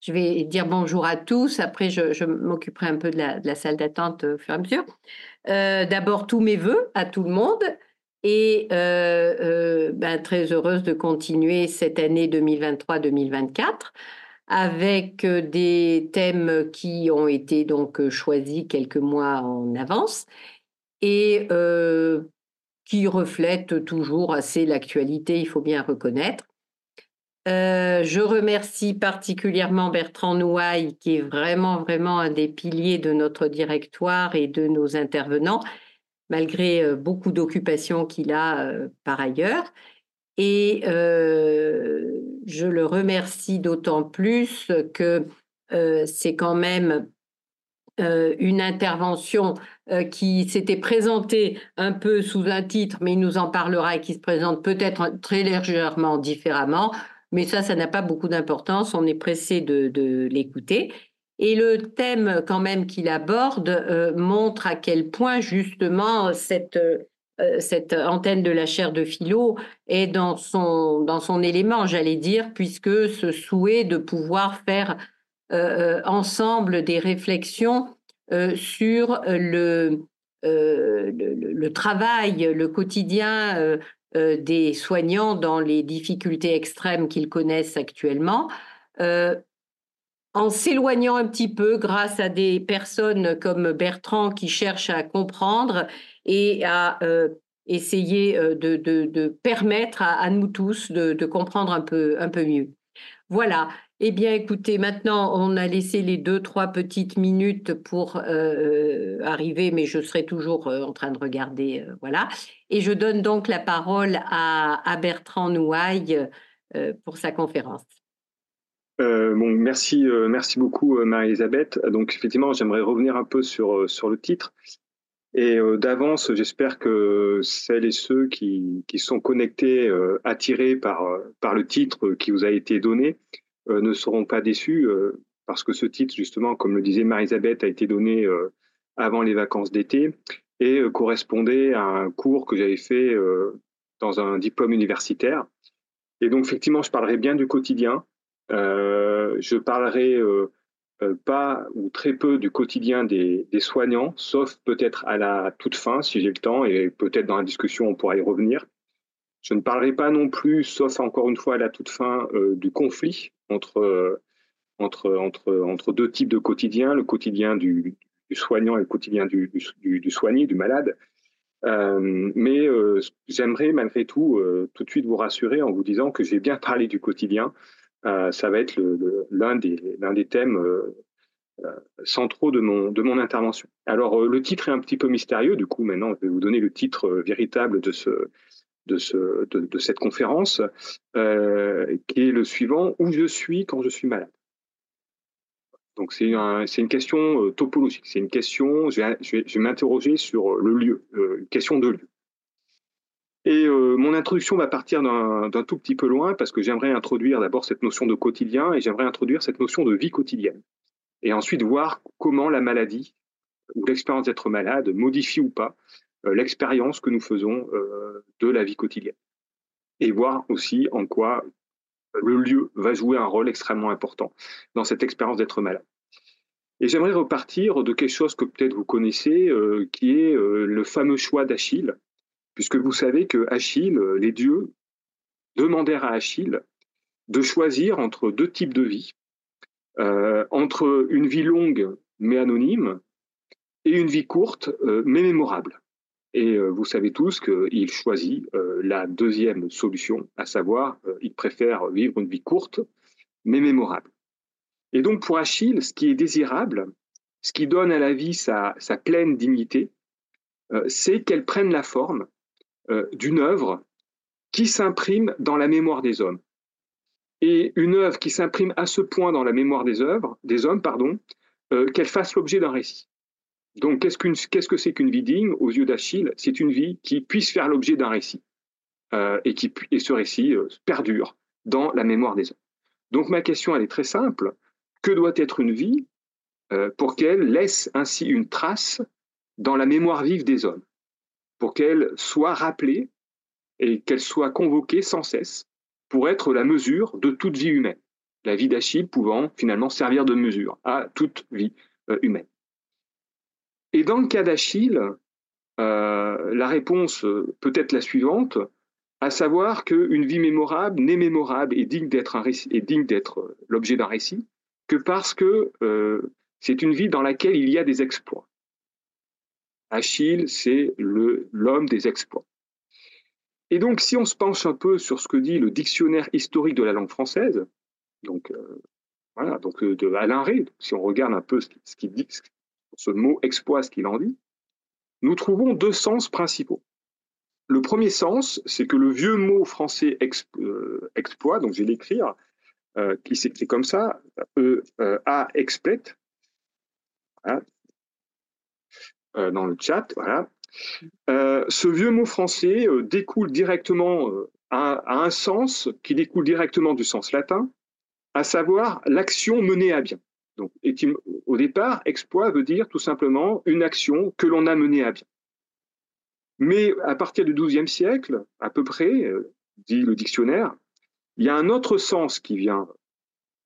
je vais dire bonjour à tous. Après, je, m'occuperai un peu de la, salle d'attente au fur et à mesure. D'abord, tous mes voeux à tout le monde. Et ben, très heureuse de continuer cette année 2023-2024 avec des thèmes qui ont été donc choisis quelques mois en avance et qui reflètent toujours assez l'actualité, il faut bien reconnaître. Je remercie particulièrement Bertrand Nouaille, qui est vraiment, vraiment un des piliers de notre directoire et de nos intervenants, malgré beaucoup d'occupations qu'il a par ailleurs. Et je le remercie d'autant plus que c'est quand même une intervention qui s'était présentée un peu sous un titre, mais il nous en parlera et qui se présente peut-être très légèrement différemment. Mais ça, ça n'a pas beaucoup d'importance. On est pressé de, l'écouter. Et le thème quand même qu'il aborde montre à quel point justement cette euh, cette antenne de la chaire de philo est dans son, élément, j'allais dire, puisque ce souhait de pouvoir faire euh, euh, ensemble des réflexions sur le, travail, le quotidien des soignants dans les difficultés extrêmes qu'ils connaissent actuellement, en s'éloignant un petit peu grâce à des personnes comme Bertrand qui cherchent à comprendre et à euh, essayer euh, de, permettre à, nous tous de, comprendre un peu, un peu mieux. Voilà. Eh bien, écoutez, maintenant, on a laissé les deux, trois petites minutes pour euh, arriver, mais je serai toujours en train de regarder. voilà. Et je donne donc la parole à, à Bertrand Nouaille pour sa conférence. bon, merci, merci beaucoup, Marie-Elisabeth. Donc, effectivement, j'aimerais revenir un peu sur, sur le titre. Et euh, d'avance, j'espère que celles et ceux qui, qui sont connectés, euh, attirés par, euh, par le titre qui vous a été donné, ne seront pas déçus, parce que ce titre, justement, comme le disait Marie-Elisabeth, a été donné avant les vacances d'été et correspondait à un cours que j'avais fait dans un diplôme universitaire. Et donc, effectivement, je parlerai bien du quotidien. je parlerai euh, pas ou très peu du quotidien des, soignants, sauf peut-être à la toute fin, si j'ai le temps, et peut-être dans la discussion, on pourra y revenir. Je ne parlerai pas non plus, sauf encore une fois à la toute fin, euh, du conflit entre, euh, entre, entre, entre deux types de quotidiens, le quotidien du, soignant et le quotidien du, du, soigné, du malade. mais j'aimerais malgré tout tout de suite vous rassurer en vous disant que j'ai bien parlé du quotidien euh, ça va être l'un des, des thèmes euh, euh, centraux de mon, de mon intervention. Alors, le titre est un petit peu mystérieux, du coup, maintenant, je vais vous donner le titre véritable de, ce, de, ce, de, cette conférence, qui est le suivant Où je suis quand je suis malade? Donc c'est un, une question topologique, c'est une question, je vais, m'interroger sur le lieu, une question de lieu. Et euh, mon introduction va partir d'un tout petit peu loin parce que j'aimerais introduire d'abord cette notion de quotidien et j'aimerais introduire cette notion de vie quotidienne. Et ensuite voir comment la maladie ou l'expérience d'être malade modifie ou pas euh, l'expérience que nous faisons euh, de la vie quotidienne. Et voir aussi en quoi le lieu va jouer un rôle extrêmement important dans cette expérience d'être malade. Et j'aimerais repartir de quelque chose que peut-être vous connaissez, qui est le fameux choix d'Achille, puisque vous savez que Achille, euh, les dieux demandèrent à Achille de choisir entre deux types de vie, euh, entre une vie longue mais anonyme et une vie courte euh, mais mémorable. Et vous savez tous qu'il choisit la deuxième solution, à savoir, il préfère vivre une vie courte mais mémorable. Et donc pour Achille, ce qui est désirable, ce qui donne à la vie sa pleine dignité, c'est qu'elle prenne la forme euh, d'une œuvre qui s'imprime dans la mémoire des hommes. Et une œuvre qui s'imprime à ce point dans la mémoire des œuvres, des hommes, pardon, euh, qu'elle fasse l'objet d'un récit. Donc, qu'est-ce, que c'est qu'une vie digne aux yeux d'Achille? C'est une vie qui puisse faire l'objet d'un récit euh, et qui et ce récit perdure dans la mémoire des hommes. Donc, ma question elle est très simple que doit être une vie pour qu'elle laisse ainsi une trace dans la mémoire vive des hommes? Pour qu'elle soit rappelée et qu'elle soit convoquée sans cesse pour être la mesure de toute vie humaine, la vie d'Achille pouvant finalement servir de mesure à toute vie euh, humaine. Et dans le cas d'Achille, euh, la réponse peut être la suivante, à savoir qu'une vie mémorable n'est mémorable et digne d'être d'être l'objet d'un récit que parce que c'est une vie dans laquelle il y a des exploits. Achille, c'est l'homme des exploits. Et donc, si on se penche un peu sur ce que dit le dictionnaire historique de la langue française, donc euh, voilà, donc euh, de Alain Ré, si on regarde un peu ce qu'il dit, ce mot exploit, ce qu'il en dit, nous trouvons deux sens principaux. Le premier sens, c'est que le vieux mot français euh, exploit, donc je vais l'écrire, qui s'écrit comme ça, E A explet, dans le chat, voilà, euh, ce vieux mot français euh, découle directement, euh, à, un sens qui découle directement du sens latin, à savoir l'action menée à bien. Donc, au départ, exploit veut dire tout simplement une action que l'on a menée à bien. Mais à partir du XIIe siècle, à peu près, dit le dictionnaire, il y a un autre sens qui vient,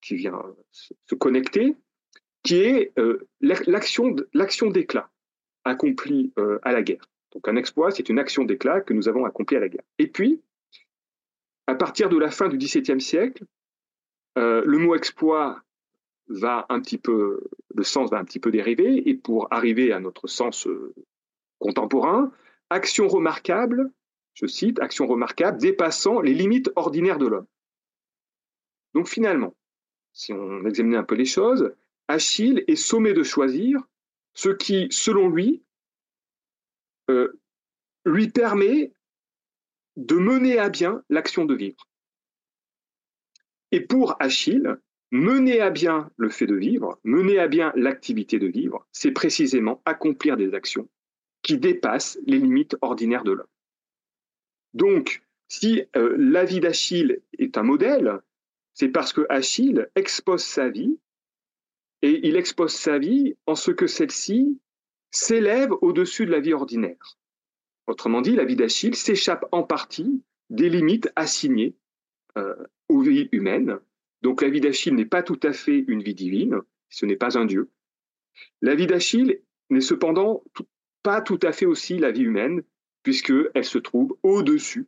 se connecter, qui est l'action d'éclat accompli euh, à la guerre. Donc un exploit, c'est une action d'éclat que nous avons accomplie à la guerre. Et puis, à partir de la fin du XVIIe siècle, euh, le mot exploit va un petit peu, le sens va un petit peu dériver, et pour arriver à notre sens euh, contemporain, action remarquable, je cite, action remarquable dépassant les limites ordinaires de l'homme. Donc finalement, si on examine un peu les choses, Achille est sommé de choisir ce qui, selon lui, euh, lui permet de mener à bien l'action de vivre. Et pour Achille, mener à bien le fait de vivre, mener à bien l'activité de vivre, c'est précisément accomplir des actions qui dépassent les limites ordinaires de l'homme. Donc, si euh, la vie d'Achille est un modèle, c'est parce que Achille expose sa vie et il expose sa vie en ce que celle-ci s'élève au-dessus de la vie ordinaire. Autrement dit, la vie d'Achille s'échappe en partie des limites assignées euh, aux vies humaines. Donc la vie d'Achille n'est pas tout à fait une vie divine, ce n'est pas un dieu. La vie d'Achille n'est cependant pas tout à fait aussi la vie humaine, puisqu'elle se trouve au-dessus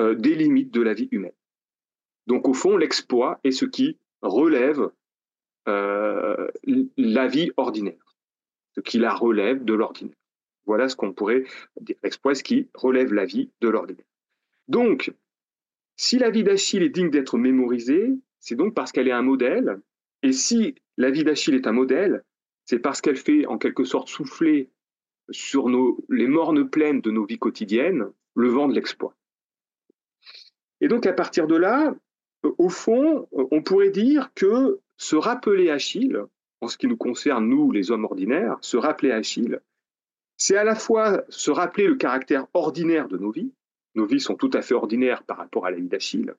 euh, des limites de la vie humaine. Donc au fond, l'exploit est ce qui relève euh, la vie ordinaire, ce qui la relève de l'ordinaire. Voilà ce qu'on pourrait dire, l'exploit qui relève la vie de l'ordinaire. Donc, si la vie d'Achille est digne d'être mémorisée, c'est donc parce qu'elle est un modèle, et si la vie d'Achille est un modèle, c'est parce qu'elle fait en quelque sorte souffler sur nos, les mornes plaines de nos vies quotidiennes le vent de l'exploit. Et donc à partir de là, au fond, on pourrait dire que se rappeler Achille, en ce qui nous concerne, nous, les hommes ordinaires, se rappeler Achille, c'est à la fois se rappeler le caractère ordinaire de nos vies, nos vies sont tout à fait ordinaires par rapport à la vie d'Achille,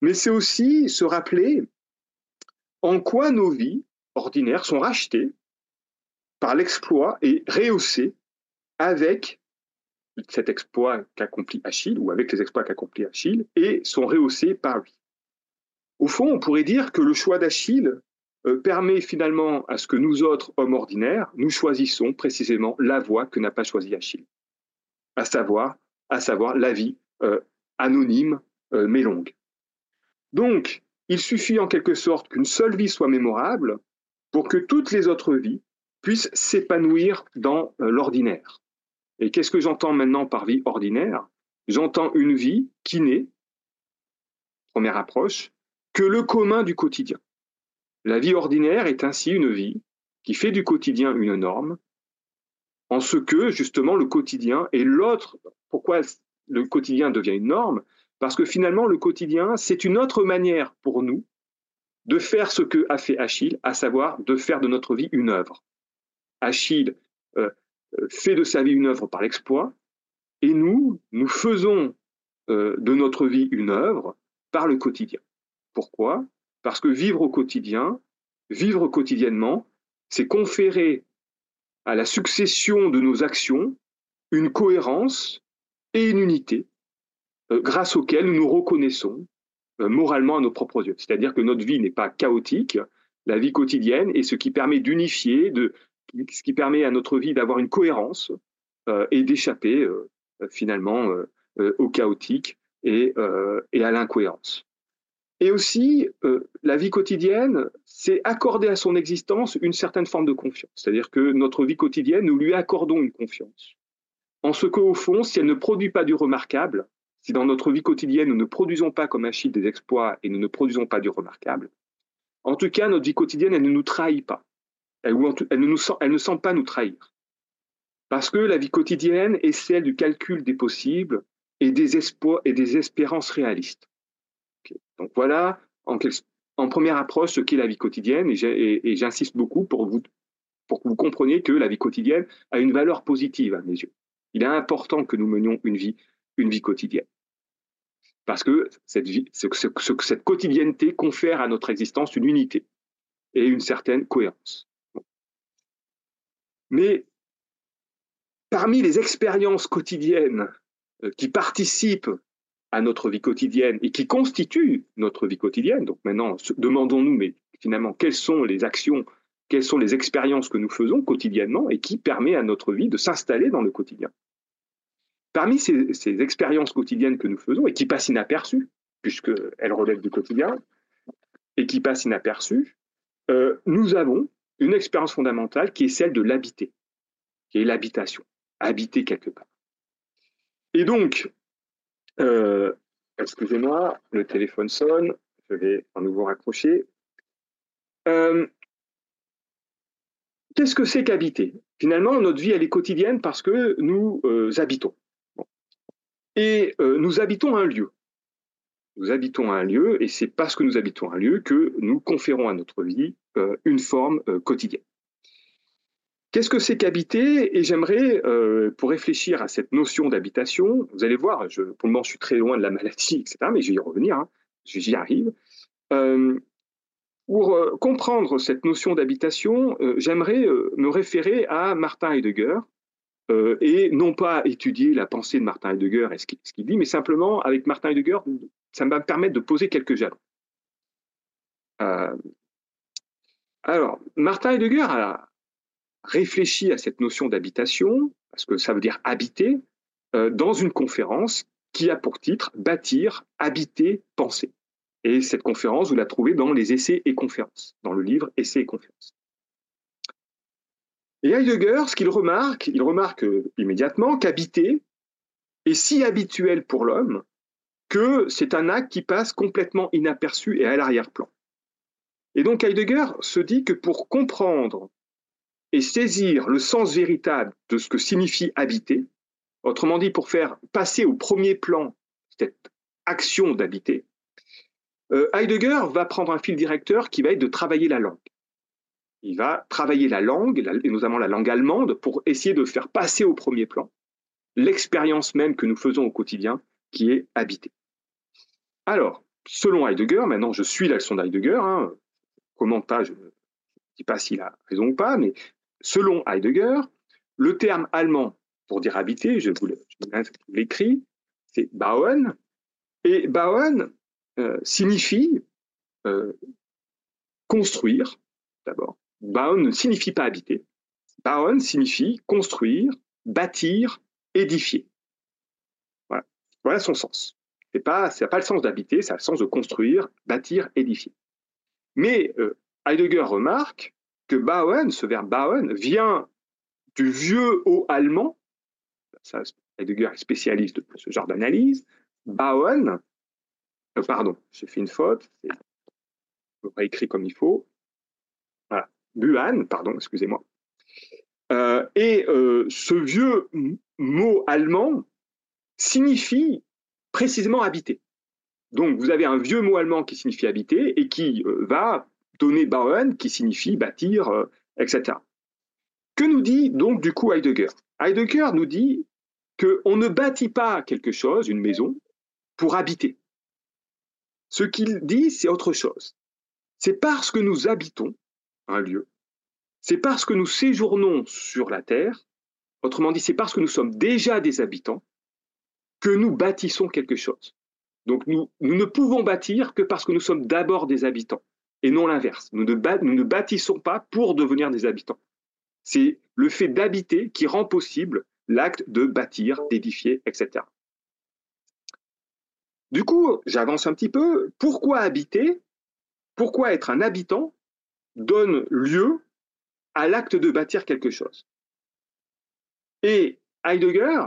mais c'est aussi se rappeler en quoi nos vies ordinaires sont rachetées par l'exploit et rehaussées avec cet exploit qu'accomplit Achille, ou avec les exploits qu'accomplit Achille, et sont rehaussées par lui. Au fond, on pourrait dire que le choix d'Achille euh, permet finalement à ce que nous autres, hommes ordinaires, nous choisissons précisément la voie que n'a pas choisie Achille, à savoir, à savoir la vie euh, anonyme euh, mais longue. Donc, il suffit en quelque sorte qu'une seule vie soit mémorable pour que toutes les autres vies puissent s'épanouir dans l'ordinaire. Et qu'est-ce que j'entends maintenant par vie ordinaire? J'entends une vie qui n'est, première approche, que le commun du quotidien. La vie ordinaire est ainsi une vie qui fait du quotidien une norme, en ce que justement le quotidien est l'autre. Pourquoi le quotidien devient une norme? Parce que finalement le quotidien, c'est une autre manière pour nous de faire ce que a fait Achille, à savoir de faire de notre vie une œuvre. Achille euh, euh, fait de sa vie une œuvre par l'exploit, et nous, nous faisons euh, de notre vie une œuvre par le quotidien. Pourquoi? Parce que vivre au quotidien, vivre quotidiennement, c'est conférer à la succession de nos actions une cohérence et une unité grâce auxquelles nous nous reconnaissons moralement à nos propres yeux. C'est-à-dire que notre vie n'est pas chaotique, la vie quotidienne est ce qui permet d'unifier, ce qui permet à notre vie d'avoir une cohérence et d'échapper finalement au chaotique et, et à l'incohérence. Et aussi, euh, la vie quotidienne, c'est accorder à son existence une certaine forme de confiance. C'est-à-dire que notre vie quotidienne, nous lui accordons une confiance. En ce qu'au fond, si elle ne produit pas du remarquable, si dans notre vie quotidienne, nous ne produisons pas comme Achille des exploits et nous ne produisons pas du remarquable, en tout cas, notre vie quotidienne, elle ne nous trahit pas. Elle, ne, nous, ne semble pas nous trahir. Parce que la vie quotidienne est celle du calcul des possibles et des espoirs et des espérances réalistes. Donc voilà, en, première approche, ce qu'est la vie quotidienne, et j'insiste beaucoup pour, vous, pour que vous compreniez que la vie quotidienne a une valeur positive à mes yeux. Il est important que nous menions une vie, une vie quotidienne. Parce que cette, quotidienneté confère à notre existence une unité et une certaine cohérence. Mais parmi les expériences quotidiennes euh, qui participent à notre vie quotidienne et qui constitue notre vie quotidienne. Donc maintenant, demandons-nous, mais finalement, quelles sont les actions, quelles sont les expériences que nous faisons quotidiennement et qui permet à notre vie de s'installer dans le quotidien? Parmi ces, expériences quotidiennes que nous faisons et qui passent inaperçues, puisqu'elles relèvent du quotidien, et qui passent inaperçues, euh, nous avons une expérience fondamentale qui est celle de l'habiter, qui est l'habitation, habiter quelque part. Et donc, euh, excusez-moi, le téléphone sonne. Je vais en nouveau raccrocher. Euh, qu'est-ce que c'est qu'habiter? Finalement, notre vie, elle est quotidienne parce que nous habitons. Et nous habitons un lieu. Nous habitons un lieu, et c'est parce que nous habitons un lieu que nous conférons à notre vie une forme quotidienne. Qu'est-ce que c'est qu'habiter? Et j'aimerais, euh, pour réfléchir à cette notion d'habitation, vous allez voir, pour le moment, je suis très loin de la maladie, etc., mais je vais y revenir, hein, j'y arrive. Euh, pour euh, comprendre cette notion d'habitation, j'aimerais me référer à Martin Heidegger, et non pas étudier la pensée de Martin Heidegger et ce qu'il dit, mais simplement, avec Martin Heidegger, ça va me permettre de poser quelques jalons. alors, Martin Heidegger a, réfléchi à cette notion d'habitation, parce que ça veut dire habiter, euh, dans une conférence qui a pour titre Bâtir, habiter, penser. Et cette conférence, vous la trouvez dans les essais et conférences, dans le livre Essais et conférences. Et Heidegger, ce qu'il remarque, il remarque immédiatement qu'habiter est si habituel pour l'homme que c'est un acte qui passe complètement inaperçu et à l'arrière-plan. Et donc Heidegger se dit que pour comprendre et saisir le sens véritable de ce que signifie habiter, autrement dit pour faire passer au premier plan cette action d'habiter, euh, Heidegger va prendre un fil directeur qui va être de travailler la langue. Il va travailler la langue, et notamment la langue allemande, pour essayer de faire passer au premier plan l'expérience même que nous faisons au quotidien, qui est habiter. Alors, selon Heidegger, maintenant je suis la leçon d'Heidegger, hein, comment pas, je ne dis pas s'il a raison ou pas, mais Selon Heidegger, le terme allemand pour dire habiter, je vous l'écris, c'est bauen. Et bauen euh, signifie euh, construire, d'abord. Bauen ne signifie pas habiter. Bauen signifie construire, bâtir, édifier. Voilà, son sens. Ce n'a pas, le sens d'habiter, ça a le sens de construire, bâtir, édifier. Mais euh, Heidegger remarque que bauen, ce verbe bauen, vient du vieux haut allemand, Heidegger est spécialiste de ce genre d'analyse, bauen, euh, pardon, j'ai fait une faute, je pas écrit comme il faut, buan, pardon, excusez-moi. Euh, et euh, ce vieux mot allemand signifie précisément habiter. Donc vous avez un vieux mot allemand qui signifie habiter et qui va donner bauen, qui signifie bâtir, euh, etc. Que nous dit donc du coup Heidegger? Heidegger nous dit qu'on ne bâtit pas quelque chose, une maison, pour habiter. Ce qu'il dit, c'est autre chose. C'est parce que nous habitons un lieu, c'est parce que nous séjournons sur la terre, autrement dit, c'est parce que nous sommes déjà des habitants, que nous bâtissons quelque chose. Donc nous, ne pouvons bâtir que parce que nous sommes d'abord des habitants et non l'inverse. Nous ne bâtissons pas pour devenir des habitants. C'est le fait d'habiter qui rend possible l'acte de bâtir, d'édifier, etc. Du coup, j'avance un petit peu. Pourquoi habiter? Pourquoi être un habitant? Donne lieu à l'acte de bâtir quelque chose Et Heidegger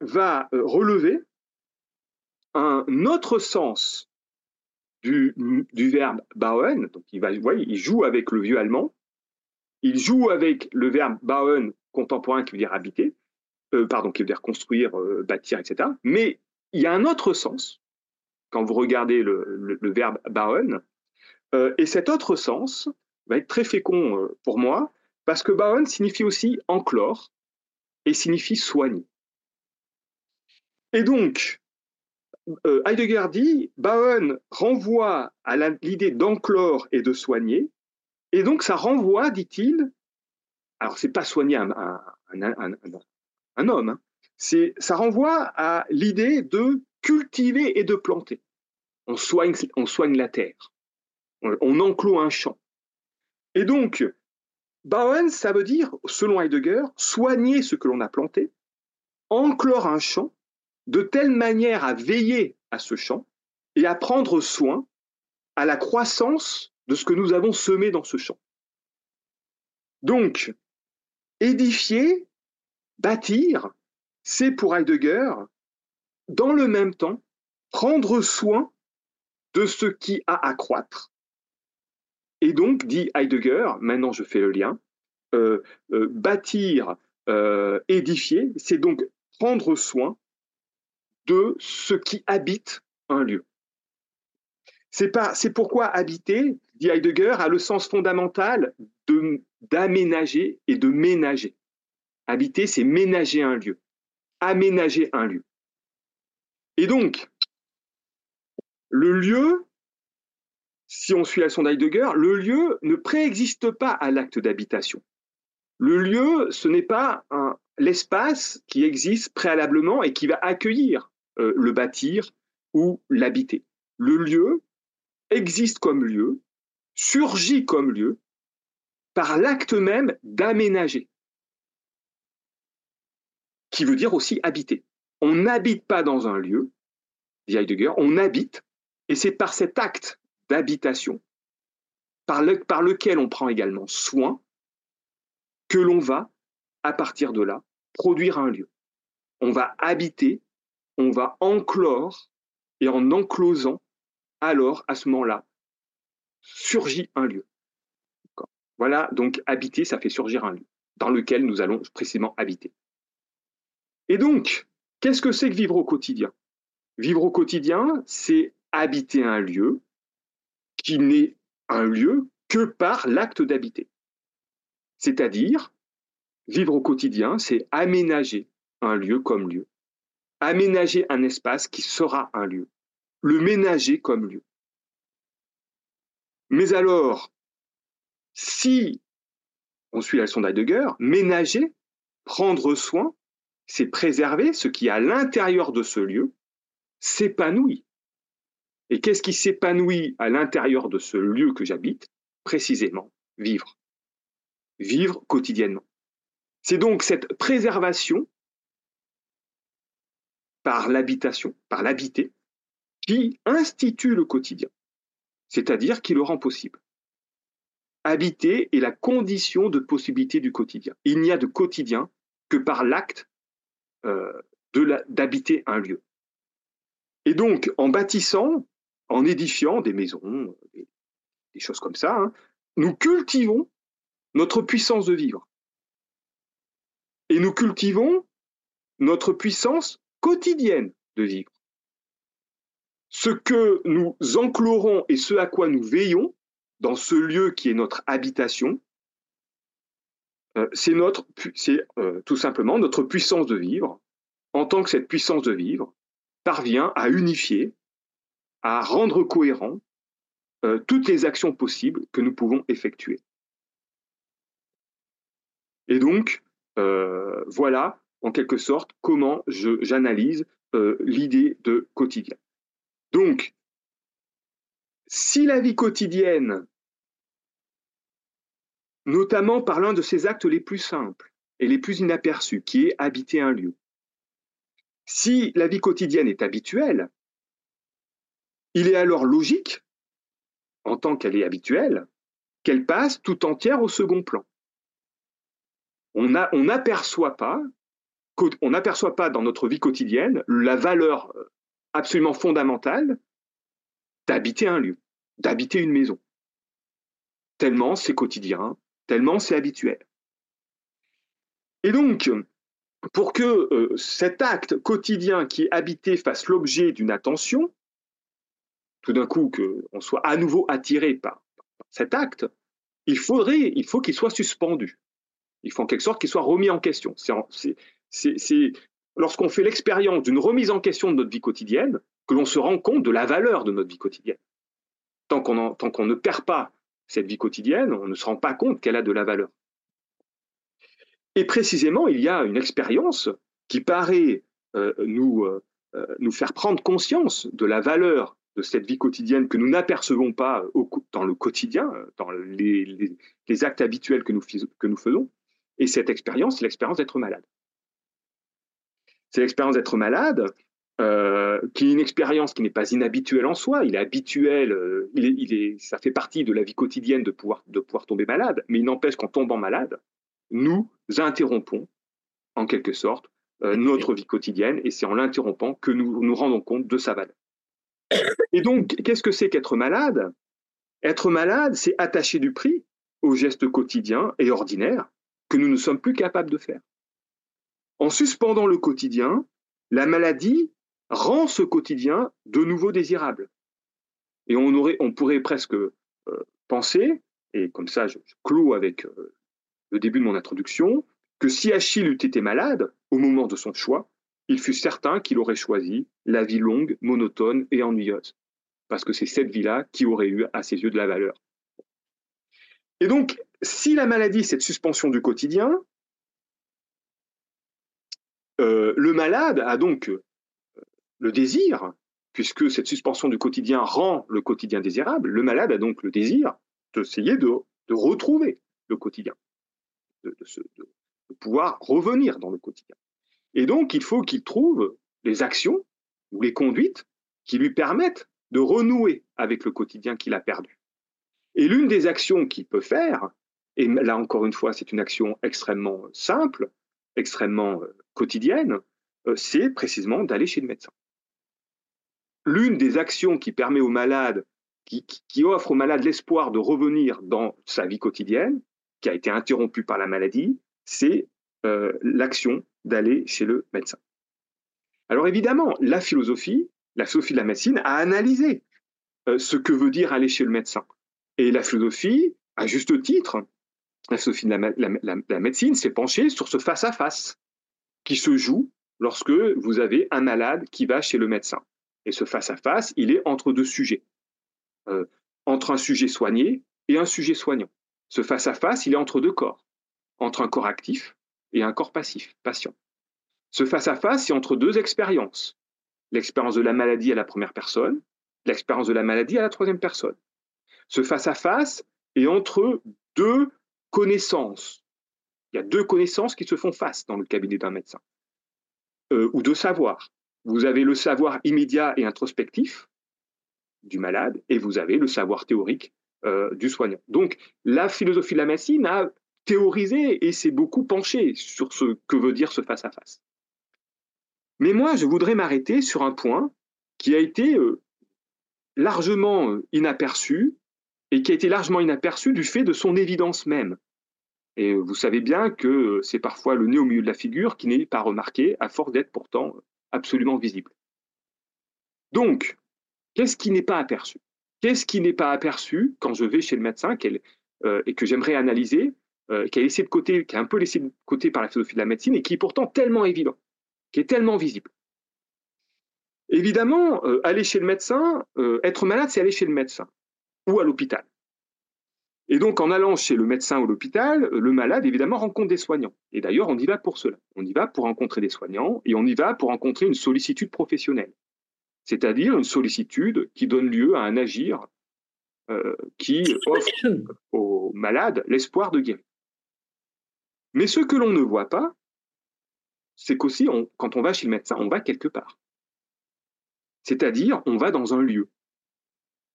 va euh, relever un autre sens du, verbe bauen. Donc il, joue avec le vieux allemand. Il joue avec le verbe bauen contemporain qui veut dire habiter, euh, pardon, qui veut dire construire, euh, bâtir, etc. Mais il y a un autre sens quand vous regardez le, verbe bauen. Et cet autre sens va être très fécond pour moi parce que bauen signifie aussi enclore et signifie soigner. Et donc, euh, Heidegger dit, Bauen renvoie à l'idée d'enclore et de soigner, et donc ça renvoie, dit-il, alors c'est pas soigner un, homme, hein, ça renvoie à l'idée de cultiver et de planter. On soigne, on soigne la terre, on, on un champ. Et donc, Bauen, ça veut dire, selon Heidegger, soigner ce que l'on a planté, enclore un champ, de telle manière à veiller à ce champ et à prendre soin à la croissance de ce que nous avons semé dans ce champ. Donc, édifier, bâtir, c'est pour Heidegger, dans le même temps, prendre soin de ce qui a à croître. Et donc, dit Heidegger, maintenant je fais le lien, euh, euh, bâtir, euh, édifier, c'est donc prendre soin de ce qui habite un lieu. C'est pourquoi habiter, dit Heidegger, a le sens fondamental d'aménager et de ménager. Habiter, c'est ménager un lieu, aménager un lieu. Et donc, le lieu, si on suit la sonde Heidegger, le lieu ne préexiste pas à l'acte d'habitation. Le lieu, ce n'est pas l'espace qui existe préalablement et qui va accueillir euh, le bâtir ou l'habiter. Le lieu existe comme lieu, surgit comme lieu, par l'acte même d'aménager, qui veut dire aussi habiter. On n'habite pas dans un lieu, dit Heidegger, on habite, et c'est par cet acte d'habitation, par, lequel on prend également soin, que l'on va, à partir de là, produire un lieu. On va habiter on va enclore, et en enclosant, alors, à ce moment-là, surgit un lieu. Voilà, donc habiter, ça fait surgir un lieu dans lequel nous allons précisément habiter. Et donc, qu'est-ce que c'est que vivre au quotidien? Vivre au quotidien, c'est habiter un lieu qui n'est un lieu que par l'acte d'habiter. C'est-à-dire, vivre au quotidien, c'est aménager un lieu comme lieu aménager un espace qui sera un lieu, le ménager comme lieu. Mais alors, si on suit la leçon d'Heidegger, ménager, prendre soin, c'est préserver ce qui, à l'intérieur de ce lieu, s'épanouit. Et qu'est-ce qui s'épanouit à l'intérieur de ce lieu que j'habite Précisément, vivre. Vivre quotidiennement. C'est donc cette préservation par l'habitation, par l'habiter, qui institue le quotidien, c'est-à-dire qui le rend possible. Habiter est la condition de possibilité du quotidien. Il n'y a de quotidien que par l'acte euh, d'habiter un lieu. Et donc, en bâtissant, en édifiant des maisons, des, choses comme ça, hein, nous cultivons notre puissance de vivre. Et nous cultivons notre puissance quotidienne de vivre. Ce que nous enclorons et ce à quoi nous veillons dans ce lieu qui est notre habitation, euh, c'est c'est euh, tout simplement notre puissance de vivre, en tant que cette puissance de vivre parvient à unifier, à rendre cohérent euh, toutes les actions possibles que nous pouvons effectuer. Et donc, voilà en quelque sorte comment j'analyse euh, l'idée de quotidien. Donc, si la vie quotidienne, notamment par l'un de ses actes les plus simples et les plus inaperçus, qui est habiter un lieu, si la vie quotidienne est habituelle, il est alors logique, en tant qu'elle est habituelle, qu'elle passe tout entière au second plan. On n'aperçoit pas, dans notre vie quotidienne la valeur euh, absolument fondamentale d'habiter un lieu, d'habiter une maison. Tellement c'est quotidien, tellement c'est habituel. Et donc, pour que euh, cet acte quotidien qui est habité fasse l'objet d'une attention, tout d'un coup qu'on soit à nouveau attiré par, cet acte, il faudrait, il faut qu'il soit suspendu. Il faut en quelque sorte qu'il soit remis en question. C'est lorsqu'on fait l'expérience d'une remise en question de notre vie quotidienne que l'on se rend compte de la valeur de notre vie quotidienne. Tant qu'on ne perd pas cette vie quotidienne, on ne se rend pas compte qu'elle a de la valeur. Et précisément, il y a une expérience qui paraît euh, nous, euh, euh, nous faire prendre conscience de la valeur de cette vie quotidienne que nous n'apercevons pas dans le quotidien, dans les, actes habituels que nous, que nous faisons. Et cette expérience, c'est l'expérience d'être malade. C'est l'expérience d'être malade, qui est une expérience qui n'est pas inhabituelle en soi. Il est habituel, il est, ça fait partie de la vie quotidienne de pouvoir, de pouvoir tomber malade, mais il n'empêche qu'en tombant malade, nous interrompons, en quelque sorte, euh, notre vie quotidienne, et c'est en l'interrompant que nous nous rendons compte de sa valeur. Et donc, qu'est-ce que c'est qu'être malade? Être malade, c'est attacher du prix aux gestes quotidiens et ordinaires que nous ne sommes plus capables de faire. En suspendant le quotidien, la maladie rend ce quotidien de nouveau désirable. Et on, aurait, on pourrait presque euh, penser, et comme ça je, clôt avec euh, le début de mon introduction, que si Achille eût été malade au moment de son choix, il fut certain qu'il aurait choisi la vie longue, monotone et ennuyeuse, parce que c'est cette vie-là qui aurait eu à ses yeux de la valeur. Et donc, si la maladie, cette suspension du quotidien, euh, le malade a donc euh, le désir, puisque cette suspension du quotidien rend le quotidien désirable, le malade a donc le désir d'essayer de retrouver le quotidien de, pouvoir revenir dans le quotidien. Et donc, il faut qu'il trouve les actions ou les conduites qui lui permettent de renouer avec le quotidien qu'il a perdu. Et l'une des actions qu'il peut faire, et là encore une fois, c'est une action extrêmement simple, extrêmement euh, quotidienne, euh, c'est précisément d'aller chez le médecin. L'une des actions qui permet au malade, qui, offre au malade l'espoir de revenir dans sa vie quotidienne, qui a été interrompu par la maladie, c'est euh, l'action d'aller chez le médecin. Alors évidemment, la philosophie, la philosophie de la médecine a analysé euh, ce que veut dire aller chez le médecin. Et la philosophie, à juste titre, la philosophie de la, médecine s'est penchée sur ce face-à-face qui se joue lorsque vous avez un malade qui va chez le médecin. Et ce face-à-face, il est entre deux sujets, euh, entre un sujet soigné et un sujet soignant. Ce face-à-face, il est entre deux corps, entre un corps actif et un corps passif, patient. Ce face-à-face, c'est entre deux expériences. L'expérience de la maladie à la première personne, l'expérience de la maladie à la troisième personne. Ce face-à-face est entre deux connaissances. Il y a deux connaissances qui se font face dans le cabinet d'un médecin, euh, ou deux savoirs. Vous avez le savoir immédiat et introspectif du malade, et vous avez le savoir théorique euh, du soignant. Donc, la philosophie de la médecine a théorisé et s'est beaucoup penché sur ce que veut dire ce face-à-face. Mais moi, je voudrais m'arrêter sur un point qui a été euh, largement euh, inaperçu et qui a été largement inaperçu du fait de son évidence même. Et vous savez bien que c'est parfois le nez au milieu de la figure qui n'est pas remarqué, à force d'être pourtant absolument visible. Donc, qu'est-ce qui n'est pas aperçu? Qu'est-ce qui n'est pas aperçu quand je vais chez le médecin euh, et que j'aimerais analyser, euh, qui, laissé de côté, qui est un peu laissé de côté par la philosophie de la médecine et qui est pourtant tellement évident, qui est tellement visible Évidemment, euh, aller chez le médecin, être malade, c'est aller chez le médecin ou à l'hôpital. Et donc, en allant chez le médecin ou l'hôpital, le malade, évidemment, rencontre des soignants. Et d'ailleurs, on y va pour cela. On y va pour rencontrer des soignants et on y va pour rencontrer une sollicitude professionnelle. c'est-à-dire une sollicitude qui donne lieu à un agir euh, qui offre aux malades l'espoir de guérir. Mais ce que l'on ne voit pas, c'est qu'aussi, quand on va chez le médecin, on va quelque part. C'est-à-dire, on va dans un lieu.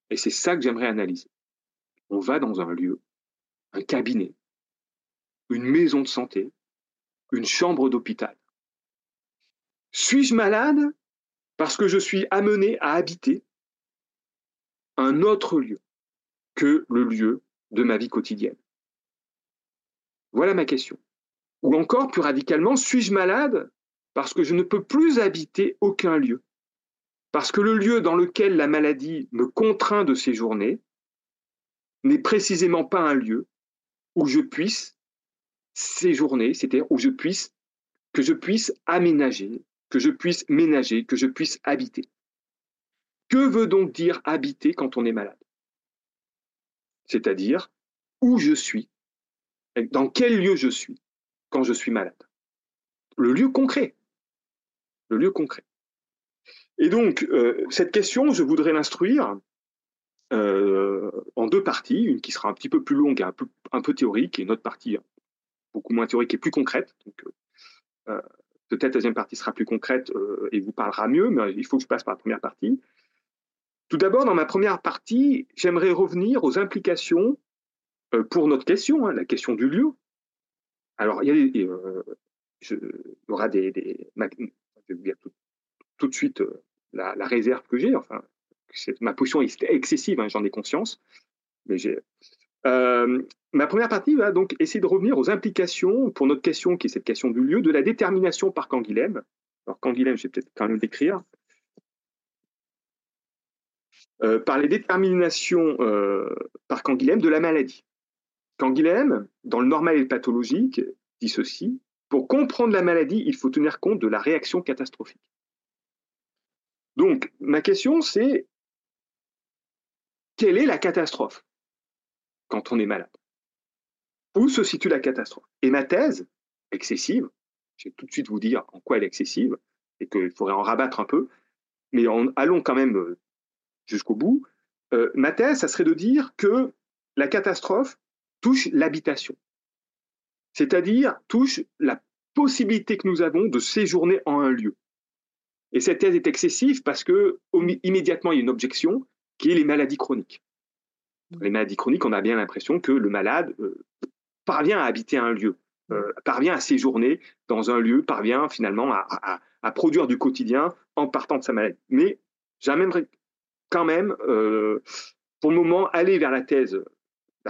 Et c'est ça que j'aimerais analyser. On va dans un lieu, un cabinet, une maison de santé, une chambre d'hôpital. Suis-je malade parce que je suis amené à habiter un autre lieu que le lieu de ma vie quotidienne? Voilà ma question. Ou encore, plus radicalement, suis-je malade parce que je ne peux plus habiter aucun lieu? Parce que le lieu dans lequel la maladie me contraint de séjourner n'est précisément pas un lieu où je puisse séjourner, c'est-à-dire où je puisse, que je puisse aménager, que je puisse ménager, que je puisse habiter. Que veut donc dire habiter quand on est malade? C'est-à-dire où je suis, dans quel lieu je suis quand je suis malade. Le lieu concret. Le lieu concret. Et donc, euh, cette question, je voudrais l'instruire euh, en deux parties, une qui sera un petit peu plus longue et un peu, théorique, et une autre partie beaucoup moins théorique et plus concrète. Donc, euh, Peut-être la deuxième partie sera plus concrète et vous parlera mieux, mais il faut que je passe par la première partie. Tout d'abord, dans ma première partie, j'aimerais revenir aux implications pour notre question, hein, la question du lieu. Alors, il y, euh, aura tout, tout, de suite la, réserve que j'ai. Enfin, ma position est excessive, hein, j'en ai conscience, mais euh, ma première partie va donc essayer de revenir aux implications pour notre question, qui est cette question du lieu, de la détermination par Canguilhem. Alors Canguilhem, je vais peut-être quand même décrire. Euh, par les déterminations euh, par Canguilhem de la maladie. Canguilhem, dans le normal et le pathologique, dit ceci pour comprendre la maladie, il faut tenir compte de la réaction catastrophique. Donc, ma question, c'est quelle est la catastrophe quand on est malade? Où se situe la catastrophe? Et ma thèse, excessive, je vais tout de suite vous dire en quoi elle est excessive, et qu'il faudrait en rabattre un peu, mais allons quand même euh, jusqu'au bout. Euh, ma thèse, ça serait de dire que la catastrophe touche l'habitation, c'est-à-dire touche la possibilité que nous avons de séjourner en un lieu. Et cette thèse est excessive parce que immédiatement il y a une objection qui est les maladies chroniques. Dans les maladies chroniques, on a bien l'impression que le malade euh, parvient à habiter un lieu, euh, parvient à séjourner dans un lieu, parvient finalement à, produire du quotidien en partant de sa maladie. Mais j'aimerais quand même, euh, pour le moment, aller vers la thèse,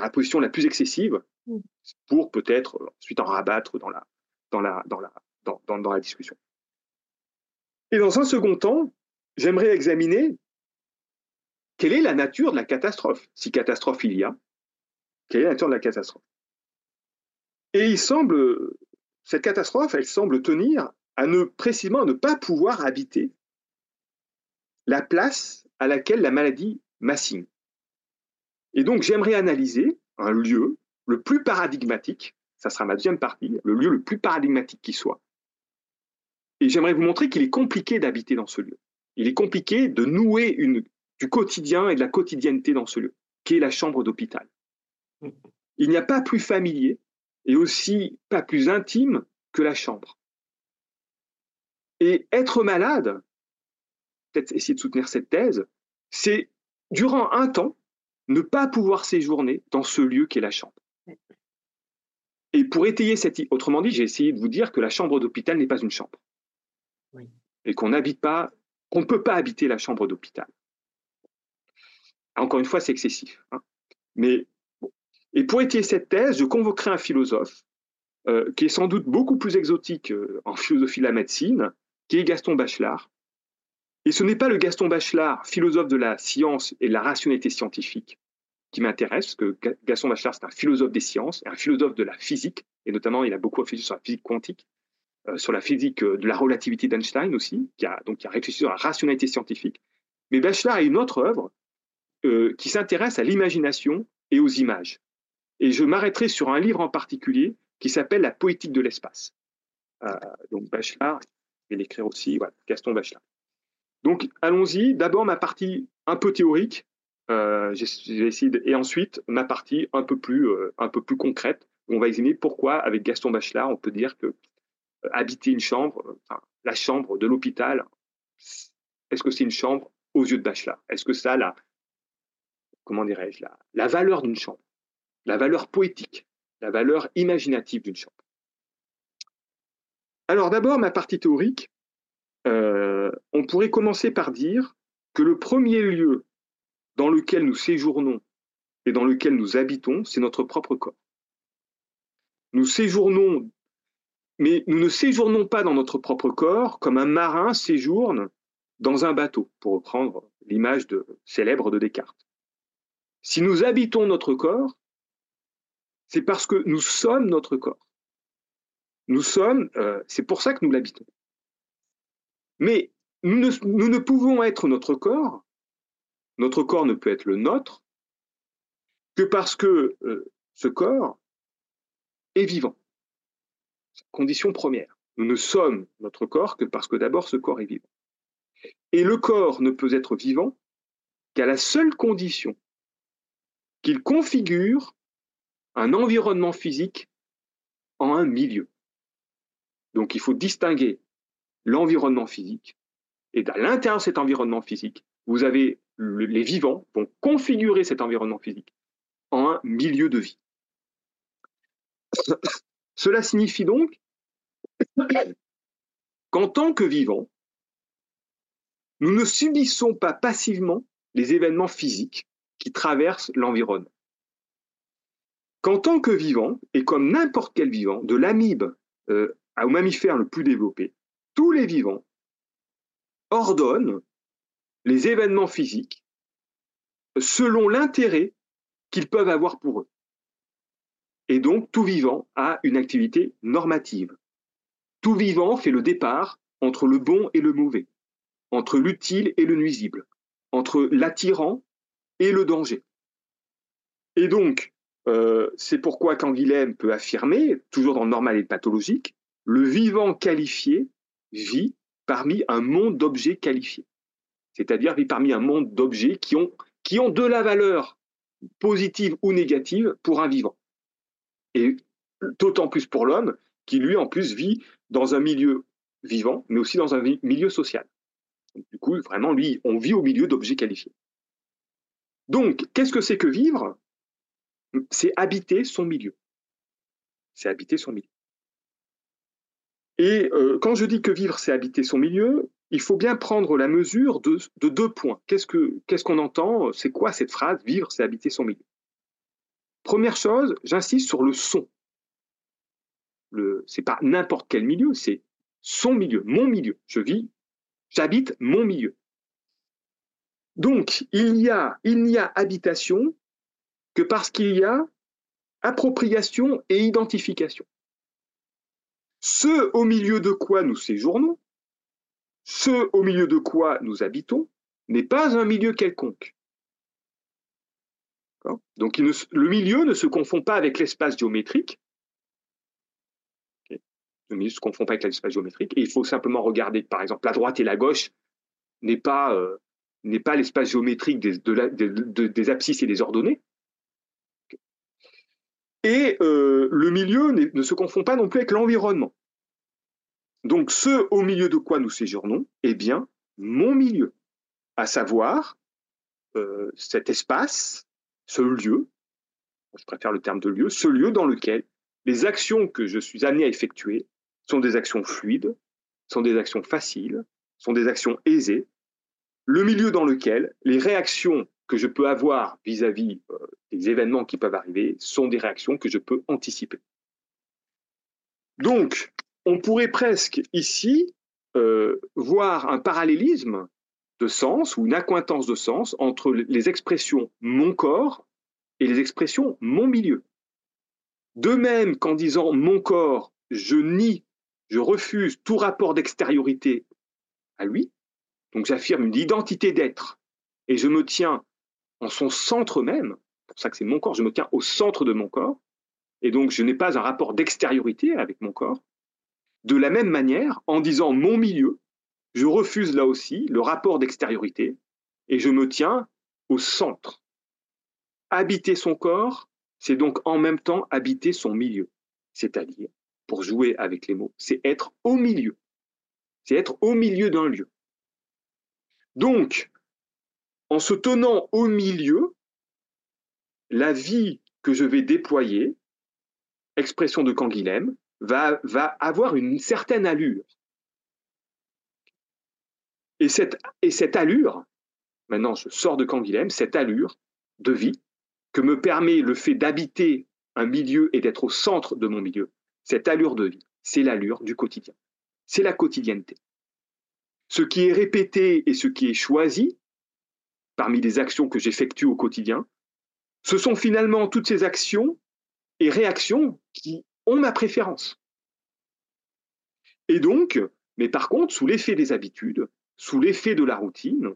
la position la plus excessive, mmh. pour peut-être ensuite en rabattre dans la, dans la, dans la, dans, dans la discussion. Et dans un second temps, j'aimerais examiner quelle est la nature de la catastrophe Si catastrophe il y a, quelle est la nature de la catastrophe? Et il semble, cette catastrophe, elle semble tenir à ne précisément à ne pas pouvoir habiter la place à laquelle la maladie m'assigne. Et donc j'aimerais analyser un lieu le plus paradigmatique, ça sera ma deuxième partie, le lieu le plus paradigmatique qui soit. Et j'aimerais vous montrer qu'il est compliqué d'habiter dans ce lieu. Il est compliqué de nouer du quotidien et de la quotidienneté dans ce lieu, qui est la chambre d'hôpital. Il n'y a pas plus familier et aussi pas plus intime que la chambre. Et être malade, peut-être essayer de soutenir cette thèse, c'est durant un temps ne pas pouvoir séjourner dans ce lieu qui est la chambre. Et pour étayer cette, autrement dit, j'ai essayé de vous dire que la chambre d'hôpital n'est pas une chambre, et qu'on n'habite pas, qu'on ne peut pas habiter la chambre d'hôpital. Encore une fois, c'est excessif. Hein. Mais Et pour étayer cette thèse, je convoquerai un philosophe euh, qui est sans doute beaucoup plus exotique euh, en philosophie de la médecine, qui est Gaston Bachelard. Et ce n'est pas le Gaston Bachelard, philosophe de la science et de la rationalité scientifique, qui m'intéresse, parce que Gaston Bachelard, c'est un philosophe des sciences, un philosophe de la physique, et notamment, il a beaucoup réfléchi sur la physique quantique, euh, sur la physique de la relativité d'Einstein aussi, qui a, donc, qui a réfléchi sur la rationalité scientifique. Mais Bachelard a une autre œuvre euh, qui s'intéresse à l'imagination et aux images. Et je m'arrêterai sur un livre en particulier qui s'appelle La poétique de l'espace. Euh, donc Bachelard, je vais l'écrire aussi, voilà, Gaston Bachelard. Donc, allons-y. D'abord, ma partie un peu théorique. Euh, et ensuite, ma partie un peu plus, euh, un peu plus concrète. On va examiner pourquoi, avec Gaston Bachelard, on peut dire que euh, habiter une chambre, la chambre de l'hôpital, est-ce que c'est une chambre aux yeux de Bachelard? Est-ce que ça la, comment dirais-je, la valeur d'une chambre, la valeur poétique, la valeur imaginative d'une chambre? Alors d'abord, ma partie théorique, euh, on pourrait commencer par dire que le premier lieu dans lequel nous séjournons et dans lequel nous habitons, c'est notre propre corps. Nous séjournons, mais nous ne séjournons pas dans notre propre corps comme un marin séjourne dans un bateau, pour reprendre l'image célèbre de Descartes. Si nous habitons notre corps, c'est parce que nous sommes notre corps. Nous sommes, euh, c'est pour ça que nous l'habitons. Mais nous ne, pouvons être notre corps, notre corps ne peut être le nôtre, que parce que euh, ce corps est vivant. Condition première. Nous ne sommes notre corps que parce que d'abord ce corps est vivant. Et le corps ne peut être vivant qu'à la seule condition qu'il configure un environnement physique en un milieu. Donc il faut distinguer l'environnement physique. Et à l'intérieur de cet environnement physique, vous avez les vivants vont configurer cet environnement physique en un milieu de vie. Cela signifie donc qu'en tant que vivants, nous ne subissons pas passivement les événements physiques qui traversent l'environnement. Qu'en tant que vivants, et comme n'importe quel vivant, de l'amibe euh, au mammifère le plus développé, tous les vivants ordonnent les événements physiques selon l'intérêt qu'ils peuvent avoir pour eux. Et donc, tout vivant a une activité normative. Tout vivant fait le départ entre le bon et le mauvais, entre l'utile et le nuisible, entre l'attirant et le danger. Et donc, euh, c'est pourquoi Canguilhem peut affirmer, toujours dans le normal et pathologique, le vivant qualifié vit parmi un monde d'objets qualifiés. C'est-à-dire vit parmi un monde d'objets qui ont, de la valeur positive ou négative pour un vivant. Et d'autant plus pour l'homme, qui lui en plus vit dans un milieu vivant, mais aussi dans un milieu social. Du coup, vraiment, lui, on vit au milieu d'objets qualifiés. Donc, qu'est-ce que c'est que vivre? C'est habiter son milieu. C'est habiter son milieu. Et euh, quand je dis que vivre, c'est habiter son milieu, il faut bien prendre la mesure de, deux points. Qu'est-ce qu'on entend? C'est quoi cette phrase? Vivre, c'est habiter son milieu. Première chose, j'insiste sur le son. Ce n'est pas n'importe quel milieu, c'est son milieu, mon milieu. Je vis, j'habite mon milieu. Donc, il n'y a, il n'y a habitation que parce qu'il y a appropriation et identification. Ce au milieu de quoi nous séjournons, ce au milieu de quoi nous habitons, n'est pas un milieu quelconque. Donc le milieu ne se confond pas avec l'espace géométrique. Le milieu ne se confond pas avec l'espace géométrique. Et il faut simplement regarder, par exemple, la droite et la gauche n'est pas, euh, l'espace géométrique des, des abscisses et des ordonnées. Et euh, le milieu ne se confond pas non plus avec l'environnement. Donc ce au milieu de quoi nous séjournons, eh bien, mon milieu, à savoir euh, cet espace, ce lieu, je préfère le terme de lieu, ce lieu dans lequel les actions que je suis amené à effectuer sont des actions fluides, sont des actions faciles, sont des actions aisées, le milieu dans lequel les réactions que je peux avoir vis-à-vis euh, des événements qui peuvent arriver sont des réactions que je peux anticiper. Donc, on pourrait presque ici euh, voir un parallélisme de sens ou une accointance de sens entre les expressions mon corps et les expressions mon milieu. De même qu'en disant mon corps, je nie, je refuse tout rapport d'extériorité à lui, donc j'affirme une identité d'être et je me tiens en son centre même, c'est pour ça que c'est mon corps, je me tiens au centre de mon corps, et donc je n'ai pas un rapport d'extériorité avec mon corps. De la même manière, en disant mon milieu, je refuse là aussi le rapport d'extériorité et je me tiens au centre. Habiter son corps, c'est donc en même temps habiter son milieu. C'est-à-dire, pour jouer avec les mots, c'est être au milieu. C'est être au milieu d'un lieu. Donc, en se tenant au milieu, la vie que je vais déployer, expression de Canguilhem, va, avoir une certaine allure. Et cette, et cette allure, maintenant je sors de Canguilhem, cette allure de vie que me permet le fait d'habiter un milieu et d'être au centre de mon milieu, cette allure de vie, c'est l'allure du quotidien. C'est la quotidienneté. Ce qui est répété et ce qui est choisi, parmi les actions que j'effectue au quotidien, ce sont finalement toutes ces actions et réactions qui ont ma préférence. Et donc, mais par contre, sous l'effet des habitudes, sous l'effet de la routine,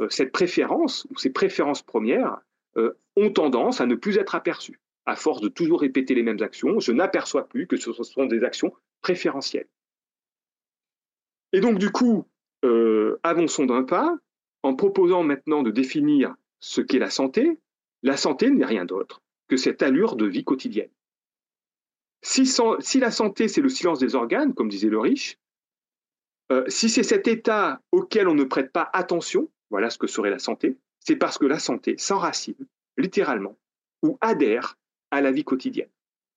euh, cette préférence ou ces préférences premières euh, ont tendance à ne plus être aperçues. À force de toujours répéter les mêmes actions, je n'aperçois plus que ce sont des actions préférentielles. Et donc, du coup, euh, avançons d'un pas en proposant maintenant de définir ce qu'est la santé. La santé n'est rien d'autre que cette allure de vie quotidienne. Si, la santé, c'est le silence des organes, comme disait le riche, euh, si c'est cet état auquel on ne prête pas attention, voilà ce que serait la santé, c'est parce que la santé s'enracine, littéralement, ou adhère à la vie quotidienne.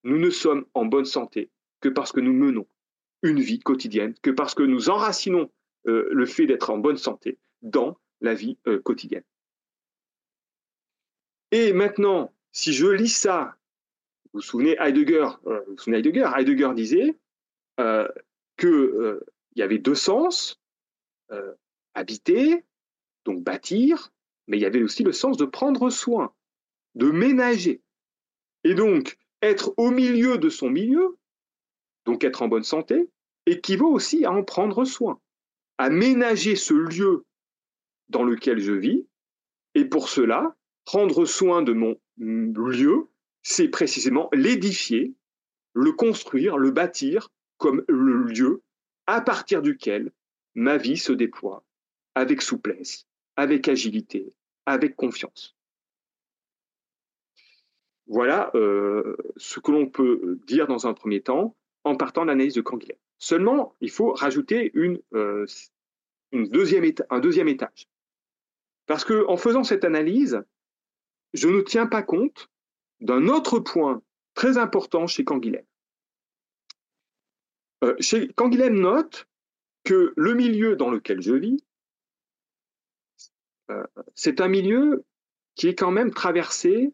Nous ne sommes en bonne santé que parce que nous menons une vie quotidienne, que parce que nous enracinons euh, le fait d'être en bonne santé dans la vie euh, quotidienne. Et maintenant, si je lis ça, vous vous souvenez Heidegger, vous, vous souvenez Heidegger, Heidegger disait que il y avait deux sens, euh, habiter, donc bâtir, mais il y avait aussi le sens de prendre soin, de ménager. Et donc, être au milieu de son milieu, donc être en bonne santé, équivaut aussi à en prendre soin, à ménager ce lieu dans lequel je vis. Et pour cela, prendre soin de mon lieu, c'est précisément l'édifier, le construire, le bâtir comme le lieu à partir duquel ma vie se déploie avec souplesse, avec agilité, avec confiance. Voilà euh, ce que l'on peut dire dans un premier temps en partant de l'analyse de Canguilhem. Seulement, il faut rajouter une, euh, deuxième un deuxième étage. Parce que en faisant cette analyse, je ne tiens pas compte d'un autre point très important chez Canguilhem. Euh, Canguilhem note que le milieu dans lequel je vis, euh, c'est un milieu qui est quand même traversé,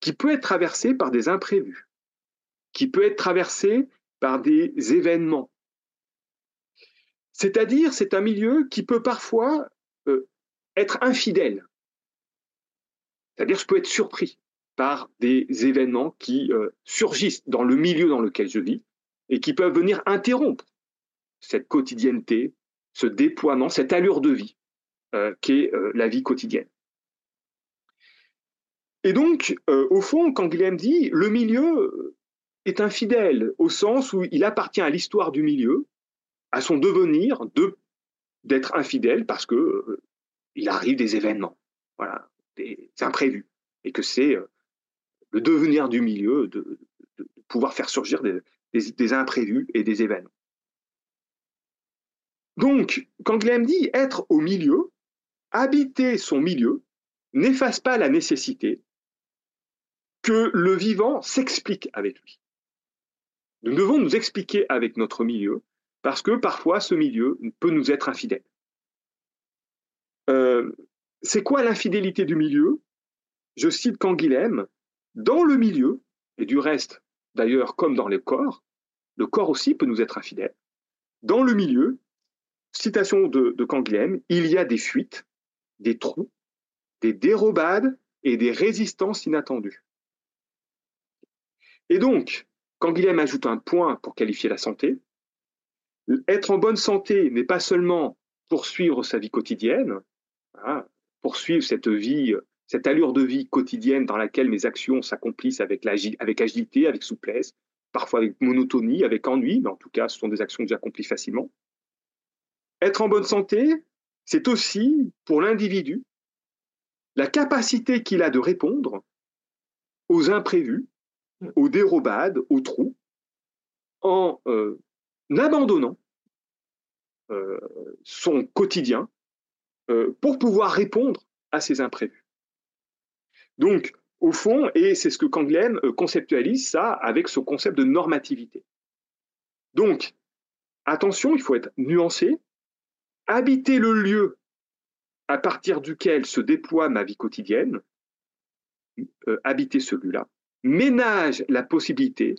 qui peut être traversé par des imprévus, qui peut être traversé par des événements. C'est-à-dire, c'est un milieu qui peut parfois être infidèle. C'est-à-dire, je peux être surpris par des événements qui surgissent dans le milieu dans lequel je vis et qui peuvent venir interrompre cette quotidienneté, ce déploiement, cette allure de vie euh, qu'est euh, la vie quotidienne. Et donc, euh, au fond, quand Guilhem dit, le milieu est infidèle au sens où il appartient à l'histoire du milieu, à son devenir de d'être infidèle parce que il arrive des événements, voilà, des imprévus, et que c'est le devenir du milieu de, pouvoir faire surgir des, imprévus et des événements. Donc, quand Glenn dit être au milieu, habiter son milieu, n'efface pas la nécessité que le vivant s'explique avec lui. Nous devons nous expliquer avec notre milieu, parce que parfois ce milieu peut nous être infidèle. Euh, c'est quoi l'infidélité du milieu? Je cite Canguilhem, dans le milieu, et du reste, D'ailleurs, comme dans les corps, le corps aussi peut nous être infidèle. Dans le milieu, citation de, de Canguilhem, il y a des fuites, des trous, des dérobades et des résistances inattendues. Et donc, Canguilhem ajoute un point pour qualifier la santé. Être en bonne santé n'est pas seulement poursuivre sa vie quotidienne, hein, poursuivre cette vie cette allure de vie quotidienne dans laquelle mes actions s'accomplissent avec, avec agilité, avec souplesse, parfois avec monotonie, avec ennui, mais en tout cas, ce sont des actions que j'accomplis facilement. être en bonne santé, c'est aussi pour l'individu la capacité qu'il a de répondre aux imprévus, aux dérobades, aux trous, en euh, abandonnant euh, son quotidien euh, pour pouvoir répondre à ces imprévus. Donc, au fond, et c'est ce que Canguilhem conceptualise ça avec ce concept de normativité. Donc, attention, il faut être nuancé, habiter le lieu à partir duquel se déploie ma vie quotidienne, euh, habiter celui-là, ménage la possibilité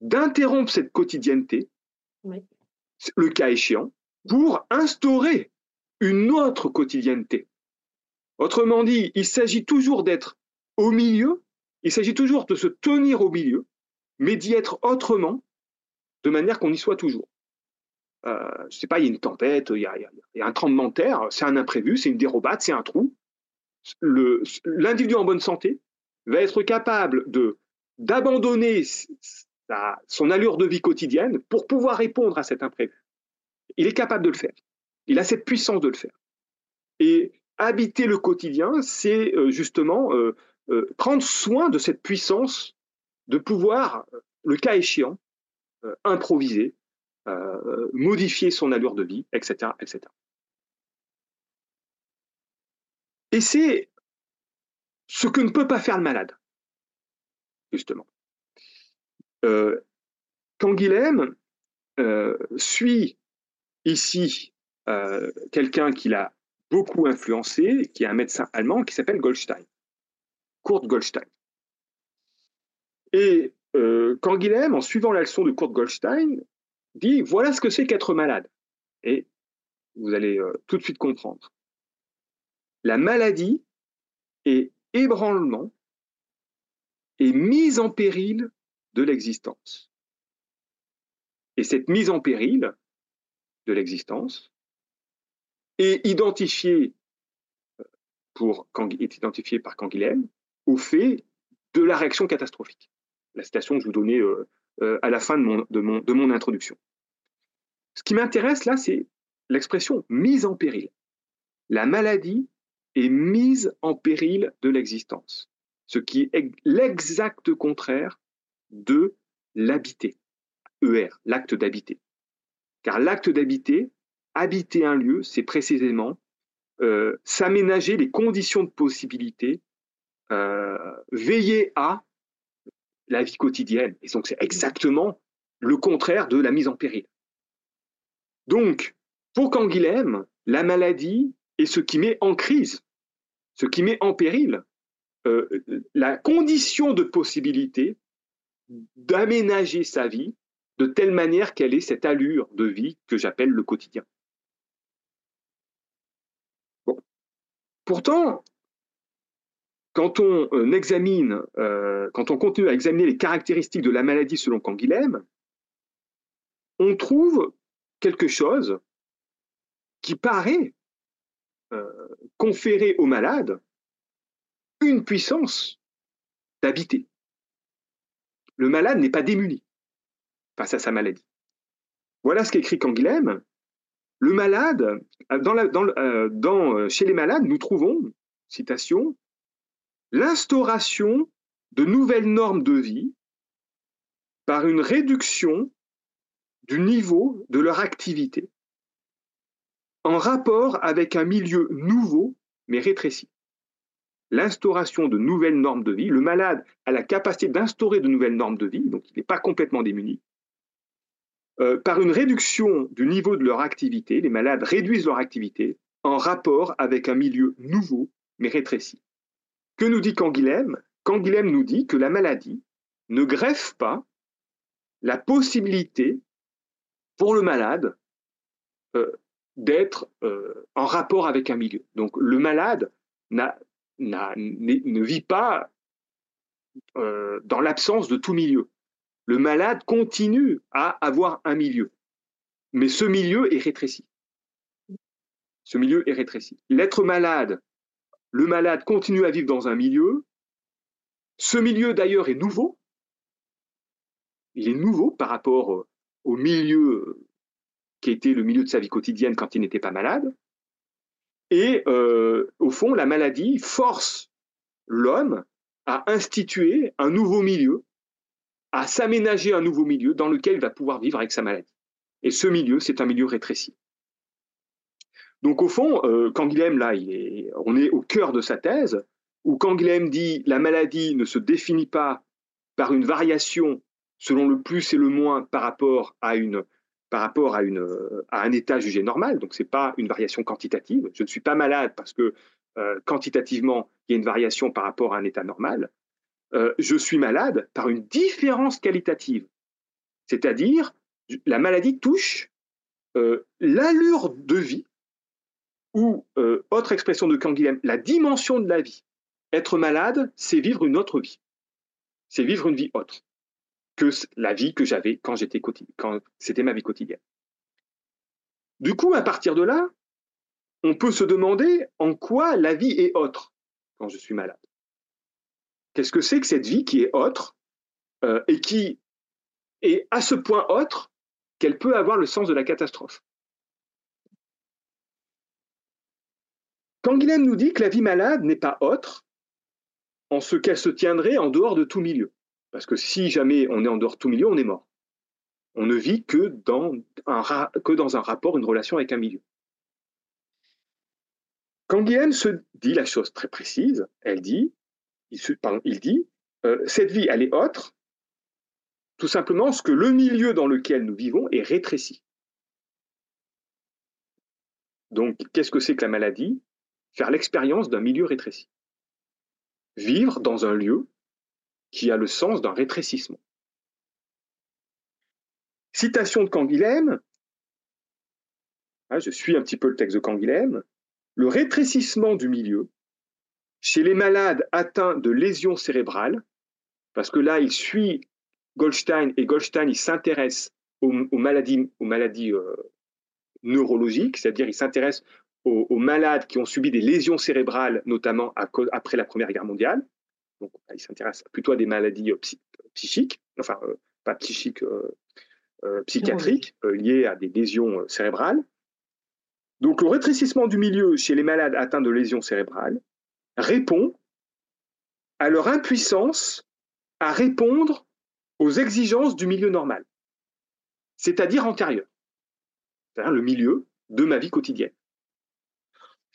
d'interrompre cette quotidienneté, le cas échéant, pour instaurer une autre quotidienneté. Autrement dit, il s'agit toujours d'être au milieu, il s'agit toujours de se tenir au milieu, mais d'y être autrement, de manière qu'on y soit toujours. Euh, je sais pas, il y a une tempête, il y a, un tremblement de terre, c'est un imprévu, c'est une dérobade, c'est un trou. L'individu en bonne santé va être capable de d'abandonner son allure de vie quotidienne pour pouvoir répondre à cet imprévu. Il est capable de le faire. Il a cette puissance de le faire. Et habiter le quotidien, c'est euh, justement euh, euh, prendre soin de cette puissance de pouvoir, le cas échéant, improviser, modifier son allure de vie, etc., etc. Et c'est ce que ne peut pas faire le malade, justement. Canguilhem euh, suit ici euh, quelqu'un qui l'a beaucoup influencé, qui est un médecin allemand qui s'appelle Goldstein, Kurt Goldstein. Et euh, Canguilhem, en suivant la leçon de Kurt Goldstein, dit voilà ce que c'est qu'être malade. Et vous allez euh, tout de suite comprendre. La maladie est ébranlement et mise en péril de l'existence. Et cette mise en péril de l'existence est identifiée, euh, pour, est identifiée par Canguilhem au fait de la réaction catastrophique. La citation que je vous donnais euh, euh, à la fin de mon, de mon, de mon introduction. Ce qui m'intéresse là, c'est l'expression mise en péril. La maladie est mise en péril de l'existence, ce qui est l'exact contraire de l'habiter, ER, l'acte d'habiter. Car l'acte d'habiter, habiter un lieu, c'est précisément euh, s'aménager les conditions de possibilité, euh, veiller à la vie quotidienne. Et donc c'est exactement le contraire de la mise en péril. Donc, pour Canguilhem, la maladie est ce qui met en crise, ce qui met en péril euh, la condition de possibilité d'aménager sa vie de telle manière qu'elle ait cette allure de vie que j'appelle le quotidien. Pourtant, quand on euh, examine, euh, quand on continue à examiner les caractéristiques de la maladie selon Canguilhem, on trouve quelque chose qui paraît euh, conférer au malade une puissance d'habiter. Le malade n'est pas démuni face à sa maladie. Voilà ce qu'écrit Canguilhem. Le malade, dans chez les malades, nous trouvons, citation, l'instauration de nouvelles normes de vie par une réduction du niveau de leur activité en rapport avec un milieu nouveau mais rétréci. L'instauration de nouvelles normes de vie, le malade a la capacité d'instaurer de nouvelles normes de vie, donc il n'est pas complètement démuni. Euh, par une réduction du niveau de leur activité, les malades réduisent leur activité en rapport avec un milieu nouveau mais rétréci. Que nous dit Canguilhem? Canguilhem nous dit que la maladie ne greffe pas la possibilité pour le malade euh, d'être euh, en rapport avec un milieu. Donc le malade ne vit pas dans l'absence de tout milieu. Le malade continue à avoir un milieu, mais ce milieu est rétréci. Ce milieu est rétréci. L'être malade, le malade continue à vivre dans un milieu. Ce milieu d'ailleurs est nouveau. Il est nouveau par rapport au milieu qui était le milieu de sa vie quotidienne quand il n'était pas malade. Et euh, au fond, la maladie force l'homme à instituer un nouveau milieu, à s'aménager un nouveau milieu dans lequel il va pouvoir vivre avec sa maladie. Et ce milieu, c'est un milieu rétréci. Donc au fond, euh, Canguilhem, là, on est au cœur de sa thèse, où Canguilhem dit la maladie ne se définit pas par une variation selon le plus et le moins par rapport à un état jugé normal. Donc, ce n'est pas une variation quantitative. Je ne suis pas malade parce que euh, quantitativement, il y a une variation par rapport à un état normal. Euh, je suis malade par une différence qualitative. C'est-à-dire, la maladie touche euh, l'allure de vie ou, autre expression de Canguilhem, la dimension de la vie. Être malade, c'est vivre une autre vie. C'est vivre une vie autre que la vie que j'avais quand c'était ma vie quotidienne. Du coup, à partir de là, on peut se demander en quoi la vie est autre quand je suis malade. Qu'est-ce que c'est que cette vie qui est autre euh, et qui est à ce point autre qu'elle peut avoir le sens de la catastrophe? Quand nous dit que la vie malade n'est pas autre en ce qu'elle se tiendrait en dehors de tout milieu. Parce que si jamais on est en dehors de tout milieu, on est mort. On ne vit que dans un, que dans un rapport, une relation avec un milieu. Quand se dit la chose très précise, elle dit, il, dit, euh, cette vie, elle est autre, tout simplement parce que le milieu dans lequel nous vivons est rétréci. Donc, qu'est-ce que c'est que la maladie? Faire l'expérience d'un milieu rétréci. Vivre dans un lieu qui a le sens d'un rétrécissement. Citation de Canguilhem, ah, je suis un petit peu le texte de Canguilhem, le rétrécissement du milieu chez les malades atteints de lésions cérébrales, parce que là, il suit Goldstein et Goldstein, il s'intéresse aux, maladies, aux maladies euh, neurologiques, c'est-à-dire il s'intéresse aux, malades qui ont subi des lésions cérébrales, notamment après la Première Guerre mondiale. Donc, il s'intéresse plutôt à des maladies euh, psychiques, enfin, euh, pas psychiques, euh, psychiatriques, liées à des lésions cérébrales. Donc, le rétrécissement du milieu chez les malades atteints de lésions cérébrales répond à leur impuissance à répondre aux exigences du milieu normal, c'est-à-dire antérieur, c'est-à-dire le milieu de ma vie quotidienne.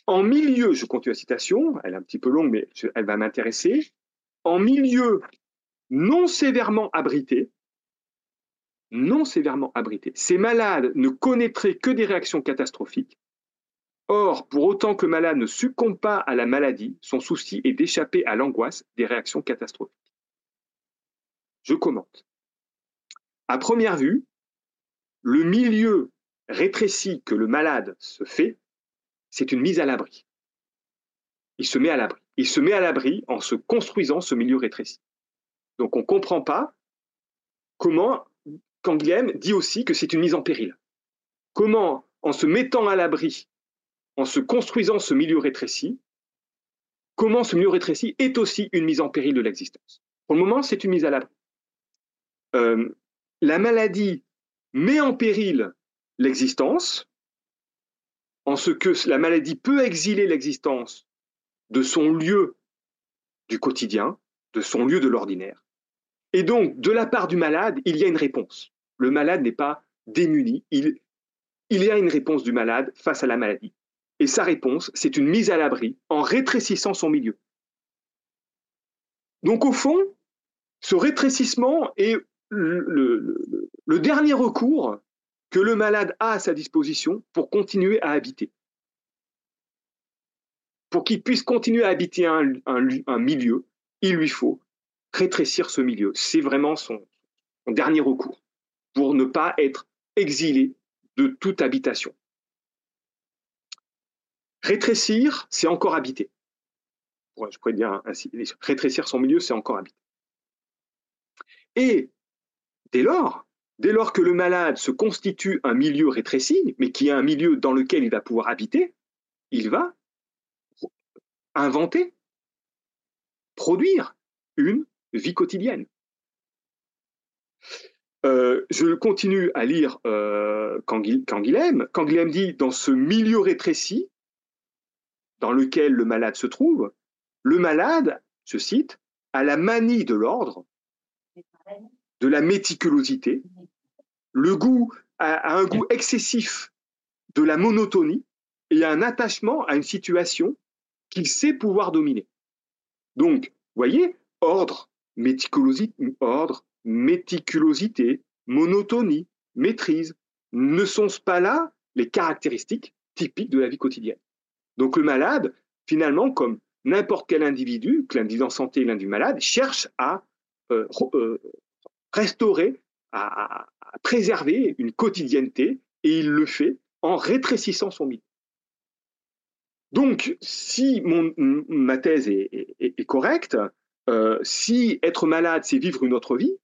En milieu, je continue la citation, elle est un petit peu longue, mais elle va m'intéresser en milieu non sévèrement abrité, non sévèrement abrité, ces malades ne connaîtraient que des réactions catastrophiques. Or, pour autant que malade ne succombe pas à la maladie, son souci est d'échapper à l'angoisse des réactions catastrophiques. Je commente. À première vue, le milieu rétréci que le malade se fait, c'est une mise à l'abri. Il se met à l'abri il se met à l'abri en se construisant ce milieu rétréci. Donc on ne comprend pas comment Canguilhem dit aussi que c'est une mise en péril. Comment, en se mettant à l'abri, en se construisant ce milieu rétréci, comment ce milieu rétréci est aussi une mise en péril de l'existence. Pour le moment, c'est une mise à l'abri. Euh, la maladie met en péril l'existence, en ce que la maladie peut exiler l'existence de son lieu du quotidien, de son lieu de l'ordinaire. Et donc, de la part du malade, il y a une réponse. Le malade n'est pas démuni, il, il y a une réponse du malade face à la maladie. Et sa réponse, c'est une mise à l'abri en rétrécissant son milieu. Donc au fond, ce rétrécissement est le, dernier recours que le malade a à sa disposition pour continuer à habiter pour qu'il puisse continuer à habiter un, milieu, il lui faut rétrécir ce milieu. C'est vraiment son, dernier recours pour ne pas être exilé de toute habitation. Rétrécir, c'est encore habiter. Je pourrais dire ainsi. Rétrécir son milieu, c'est encore habiter. Et dès lors, dès lors que le malade se constitue un milieu rétréci, mais qui est un milieu dans lequel il va pouvoir habiter, il va inventer, produire une vie quotidienne. Euh, je continue à lire euh, Canguilhem. Canguilhem dit dans ce milieu rétréci dans lequel le malade se trouve, le malade, je cite, a la manie de l'ordre, de la méticulosité, le goût a, un goût excessif de la monotonie et un attachement à une situation qu'il sait pouvoir dominer. Donc, voyez, ordre, méticulosité, ordre, méticulosité, monotonie, maîtrise, ne sont-ce pas là les caractéristiques typiques de la vie quotidienne Donc le malade, finalement, comme n'importe quel individu, que l'individu en santé et l'individu malade, cherche à euh, euh, restaurer, à, préserver une quotidienneté, et il le fait en rétrécissant son milieu. Donc, si ma thèse est, correcte, euh, si être malade, c'est vivre une autre vie,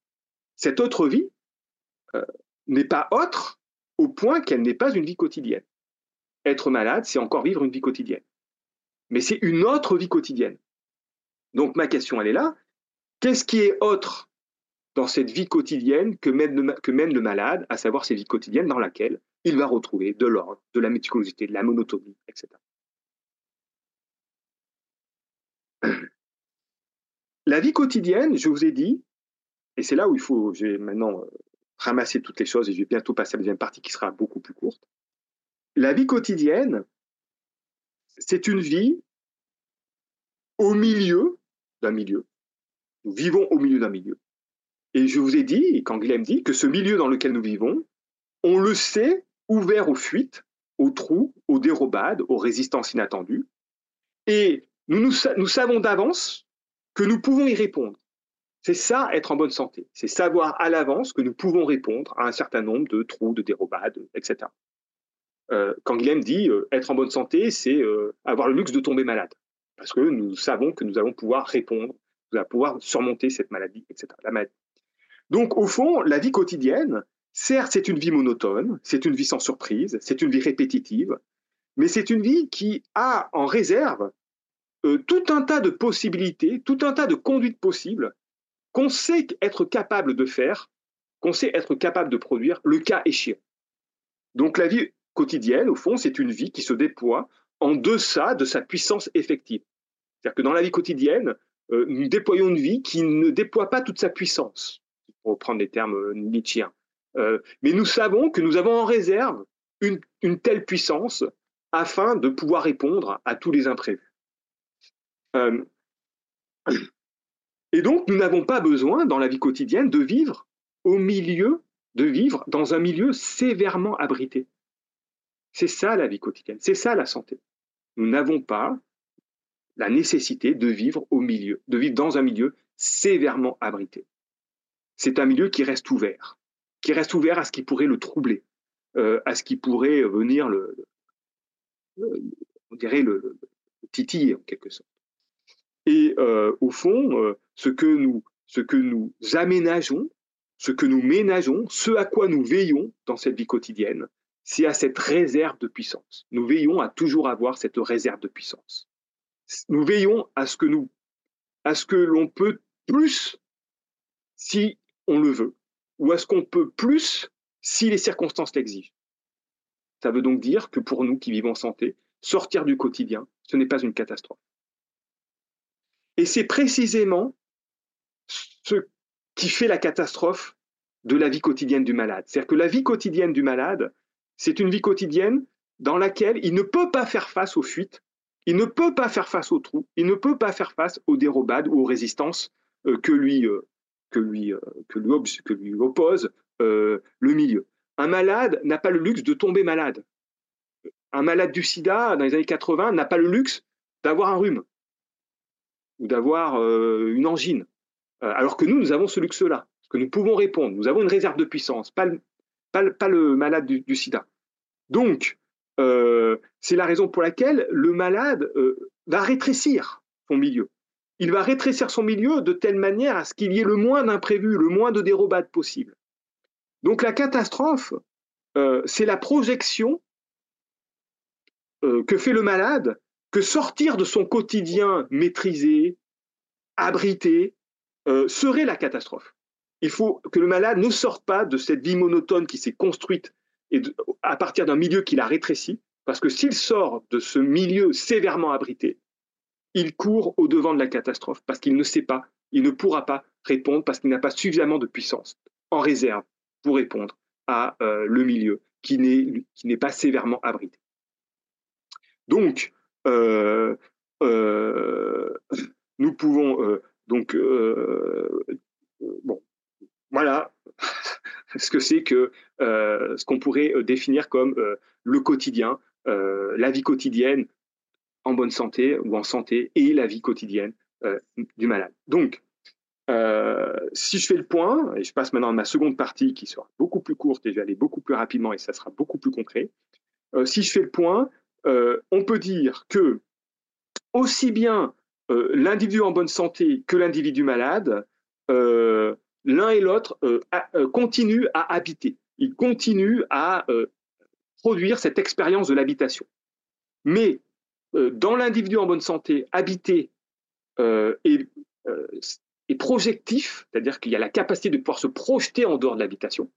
cette autre vie n'est pas autre au point qu'elle n'est pas une vie quotidienne. Être malade, c'est encore vivre une vie quotidienne. Mais c'est une autre vie quotidienne. Donc ma question, elle est là. Qu'est-ce qui est autre dans cette vie quotidienne que mène, le, malade, à savoir cette vie quotidienne dans laquelle il va retrouver de l'ordre, de la méticulosité, de la monotonie, etc. La vie quotidienne, je vous ai dit, et c'est là où il faut, je vais maintenant euh, ramasser toutes les choses et je vais bientôt passer à la deuxième partie qui sera beaucoup plus courte. La vie quotidienne, c'est une vie au milieu d'un milieu. Nous vivons au milieu d'un milieu. Et je vous ai dit, quand Guilhem dit, que ce milieu dans lequel nous vivons, on le sait ouvert aux fuites, aux trous, aux dérobades, aux résistances inattendues. Et nous, nous savons d'avance que nous pouvons y répondre. C'est ça, être en bonne santé. C'est savoir à l'avance que nous pouvons répondre à un certain nombre de trous, de dérobades, etc. Euh, quand Guilhem dit euh, être en bonne santé, c'est euh, avoir le luxe de tomber malade. Parce que nous savons que nous allons pouvoir répondre, nous allons pouvoir surmonter cette maladie, etc. Donc, au fond, la vie quotidienne, certes, c'est une vie monotone, c'est une vie sans surprise, c'est une vie répétitive, mais c'est une vie qui a en réserve tout un tas de possibilités, tout un tas de conduites possibles qu'on sait être capable de faire, qu'on sait être capable de produire le cas échéant. Donc la vie quotidienne, au fond, c'est une vie qui se déploie en deçà de sa puissance effective. C'est-à-dire que dans la vie quotidienne, euh, nous déployons une vie qui ne déploie pas toute sa puissance, pour reprendre les termes euh, nietzschéens. Euh, mais nous savons que nous avons en réserve une, une, telle puissance afin de pouvoir répondre à tous les imprévus. Et donc, nous n'avons pas besoin, dans la vie quotidienne, de vivre au milieu, de vivre dans un milieu sévèrement abrité. C'est ça la vie quotidienne, c'est ça la santé. Nous n'avons pas la nécessité de vivre au milieu, de vivre dans un milieu sévèrement abrité. C'est un milieu qui reste ouvert, qui reste ouvert à ce qui pourrait le troubler, euh, à ce qui pourrait venir le, on dirait le, titiller en quelque sorte. Et euh, au fond, euh, ce que nous, ce que nous aménageons, ce que nous ménageons, ce à quoi nous veillons dans cette vie quotidienne, c'est à cette réserve de puissance. Nous veillons à toujours avoir cette réserve de puissance. Nous veillons à ce que nous, à ce que l'on peut plus si on le veut, ou à ce qu'on peut plus si les circonstances l'exigent. Ça veut donc dire que pour nous qui vivons en santé, sortir du quotidien, ce n'est pas une catastrophe. Et c'est précisément ce qui fait la catastrophe de la vie quotidienne du malade. C'est-à-dire que la vie quotidienne du malade, c'est une vie quotidienne dans laquelle il ne peut pas faire face aux fuites, il ne peut pas faire face aux trous, il ne peut pas faire face aux dérobades ou aux résistances euh, que, lui, euh, lui, euh, oppose le milieu. Un malade n'a pas le luxe de tomber malade. Un malade du sida dans les années 80 n'a pas le luxe d'avoir un rhume ou d'avoir une angine. Euh, alors que nous, nous avons ce luxe-là, que nous pouvons répondre. Nous avons une réserve de puissance, pas le, malade du, sida. Donc, euh, c'est la raison pour laquelle le malade euh, va rétrécir son milieu. Il va rétrécir son milieu de telle manière à ce qu'il y ait le moins d'imprévus, le moins de dérobades possible. Donc la catastrophe, c'est la projection que fait le malade que sortir de son quotidien maîtrisé, abrité, euh, serait la catastrophe. Il faut que le malade ne sorte pas de cette vie monotone qui s'est construite à partir d'un milieu qu'il a rétréci, parce que s'il sort de ce milieu sévèrement abrité, il court au devant de la catastrophe, parce qu'il ne sait pas, il ne pourra pas répondre, parce qu'il n'a pas suffisamment de puissance en réserve pour répondre à euh, le milieu qui n'est pas sévèrement abrité. Donc, euh, euh, nous pouvons donc voilà ce que c'est que ce qu'on pourrait définir comme le quotidien, la vie quotidienne en bonne santé ou en santé et la vie quotidienne du malade. Donc, euh, si je fais le point, et je passe maintenant à ma seconde partie qui sera beaucoup plus courte et je vais aller beaucoup plus rapidement et ça sera beaucoup plus concret. Euh, si je fais le point, euh, on peut dire que aussi bien l'individu en bonne santé que l'individu malade, l'un et l'autre continuent à habiter. Ils continuent à produire cette expérience de l'habitation. Mais dans l'individu en bonne santé, habiter et projectif, c'est-à-dire qu'il y a la capacité de pouvoir se projeter en dehors de l'habitation.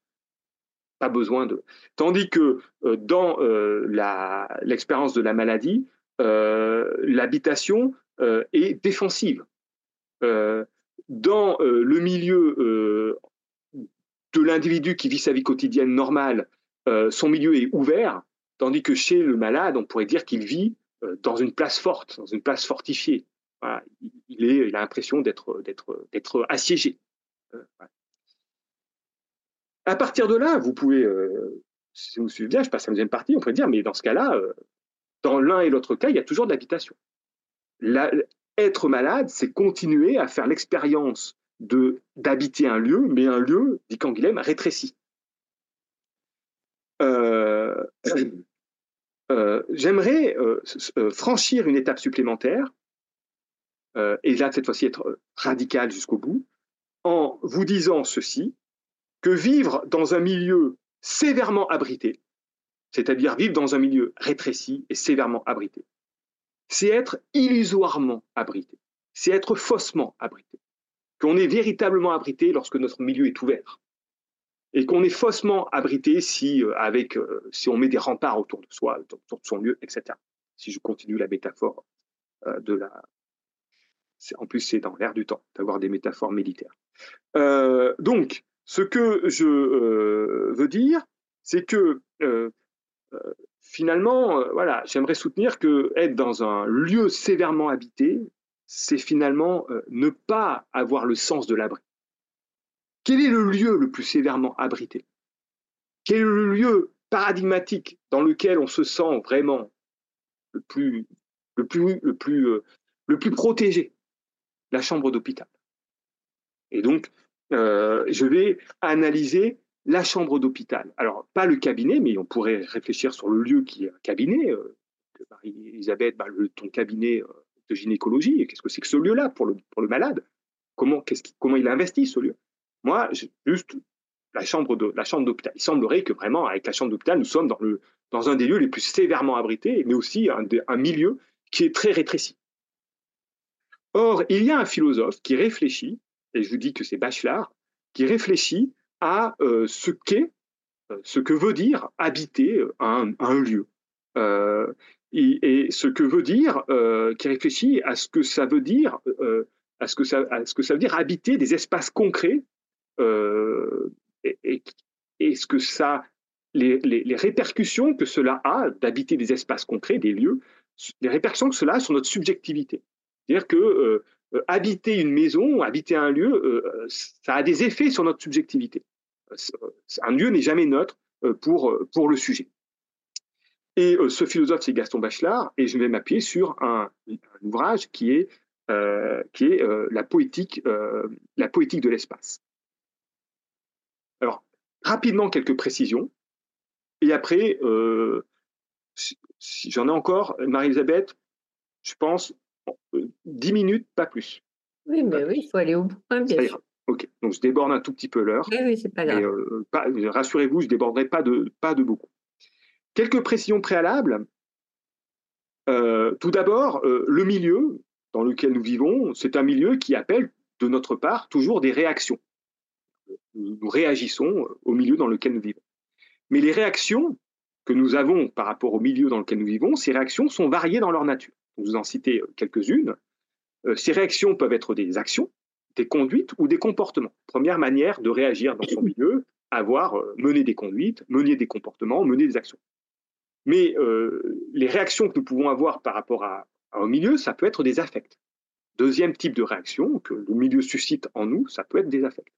Pas besoin de. Tandis que euh, dans euh, l'expérience de la maladie, euh, l'habitation est défensive. Dans le milieu de l'individu qui vit sa vie quotidienne normale, son milieu est ouvert, tandis que chez le malade, on pourrait dire qu'il vit dans une place forte, dans une place fortifiée il, a l'impression d'être, assiégé. Euh, à partir de là, vous pouvez, euh, si vous suivez bien, je passe à la deuxième partie, on pourrait dire, mais dans ce cas-là, euh, dans l'un et l'autre cas, il y a toujours de l'habitation. Être malade, c'est continuer à faire l'expérience d'habiter un lieu, mais un lieu, dit Canguilhem, rétréci. j'aimerais franchir une étape supplémentaire euh, et là, cette fois-ci, être radical jusqu'au bout, en vous disant ceci, que vivre dans un milieu sévèrement abrité, c'est-à-dire vivre dans un milieu rétréci et sévèrement abrité, c'est être illusoirement abrité, c'est être faussement abrité, qu'on est véritablement abrité lorsque notre milieu est ouvert, et qu'on est faussement abrité si, euh, euh, on met des remparts autour de soi, autour de son lieu, etc. Si je continue la métaphore de la, en plus, c'est dans l'air du temps d'avoir des métaphores militaires. Euh, donc, ce que je euh, veux dire, c'est que euh, finalement, voilà, j'aimerais soutenir que être dans un lieu sévèrement habité, c'est finalement ne pas avoir le sens de l'abri. Quel est le lieu le plus sévèrement abrité? Quel est le lieu paradigmatique dans lequel on se sent vraiment le plus, le plus, le plus, le plus protégé? La chambre d'hôpital. Et donc, euh, je vais analyser la chambre d'hôpital. Alors, pas le cabinet, mais on pourrait réfléchir sur le lieu qui est un cabinet. Euh, Marie-Elisabeth, bah, ton cabinet euh, de gynécologie, qu'est-ce que c'est que ce lieu-là pour le, malade? Comment, il investi ce lieu? Moi, juste la chambre de la chambre d'hôpital. Il semblerait que vraiment, avec la chambre d'hôpital, nous sommes dans un des lieux les plus sévèrement abrités, mais aussi un, un milieu qui est très rétréci. Or, il y a un philosophe qui réfléchit, et je vous dis que c'est Bachelard, qui réfléchit à euh, ce qu'est, euh, ce que veut dire habiter euh, un, lieu. et, ce que veut dire, qui réfléchit à ce que ça veut dire, à ce que ça, ce que ça veut dire habiter des espaces concrets, et, ce que ça, les, répercussions que cela a d'habiter des espaces concrets, des lieux, les répercussions que cela a sur notre subjectivité. C'est-à-dire que habiter une maison, habiter un lieu, ça a des effets sur notre subjectivité. Un lieu n'est jamais neutre pour, pour le sujet. Et ce philosophe, c'est Gaston Bachelard, et je vais m'appuyer sur un, ouvrage qui est, qui est la, poétique, la poétique de l'espace. Alors, rapidement, quelques précisions. Et après, si j'en ai encore, Marie-Elisabeth, je pense, 10 minutes, pas plus. Oui, mais oui, il faut aller au bout, hein, bien sûr. Ok, donc je déborde un tout petit peu l'heure. Oui, oui, c'est pas grave. Euh, rassurez-vous, je ne déborderai pas de, pas de beaucoup. Quelques précisions préalables. Euh, tout d'abord, euh, le milieu dans lequel nous vivons, c'est un milieu qui appelle de notre part toujours des réactions. nous réagissons au milieu dans lequel nous vivons. Mais les réactions que nous avons par rapport au milieu dans lequel nous vivons, ces réactions sont variées dans leur nature. Vous en citez quelques-unes. Ces réactions peuvent être des actions, des conduites ou des comportements. Première manière de réagir dans son milieu, avoir mené des conduites, mener des comportements, mener des actions. Mais les réactions que nous pouvons avoir par rapport à, au milieu, ça peut être des affects. Deuxième type de réaction que le milieu suscite en nous, ça peut être des affects.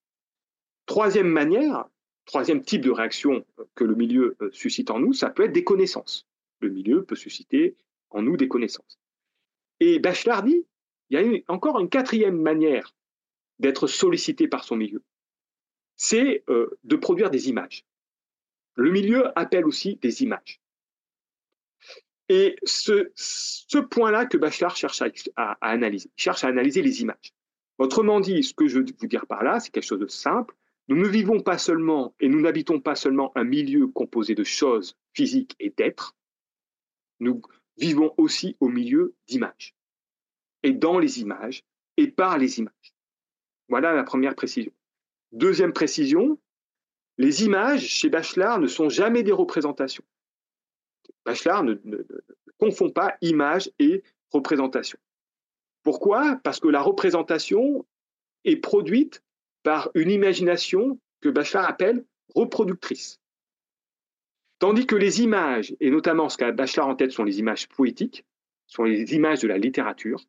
Troisième manière, troisième type de réaction que le milieu euh, suscite en nous, ça peut être des connaissances. Le milieu peut susciter en nous des connaissances. Et Bachelard dit, il y a encore une quatrième manière d'être sollicité par son milieu, c'est euh, de produire des images. Le milieu appelle aussi des images. Et ce, ce point-là que Bachelard cherche à, à, analyser, cherche à analyser les images. Autrement dit, ce que je veux vous dire par là, c'est quelque chose de simple. Nous ne vivons pas seulement et nous n'habitons pas seulement un milieu composé de choses physiques et d'êtres, nous vivons aussi au milieu d'images. Et dans les images et par les images. Voilà la première précision. Deuxième précision, les images chez Bachelard ne sont jamais des représentations. Bachelard ne, confond pas image et représentation. Pourquoi? Parce que la représentation est produite par une imagination que Bachelard appelle reproductrice. Tandis que les images, et notamment ce qu'a Bachelard en tête sont les images poétiques, sont les images de la littérature,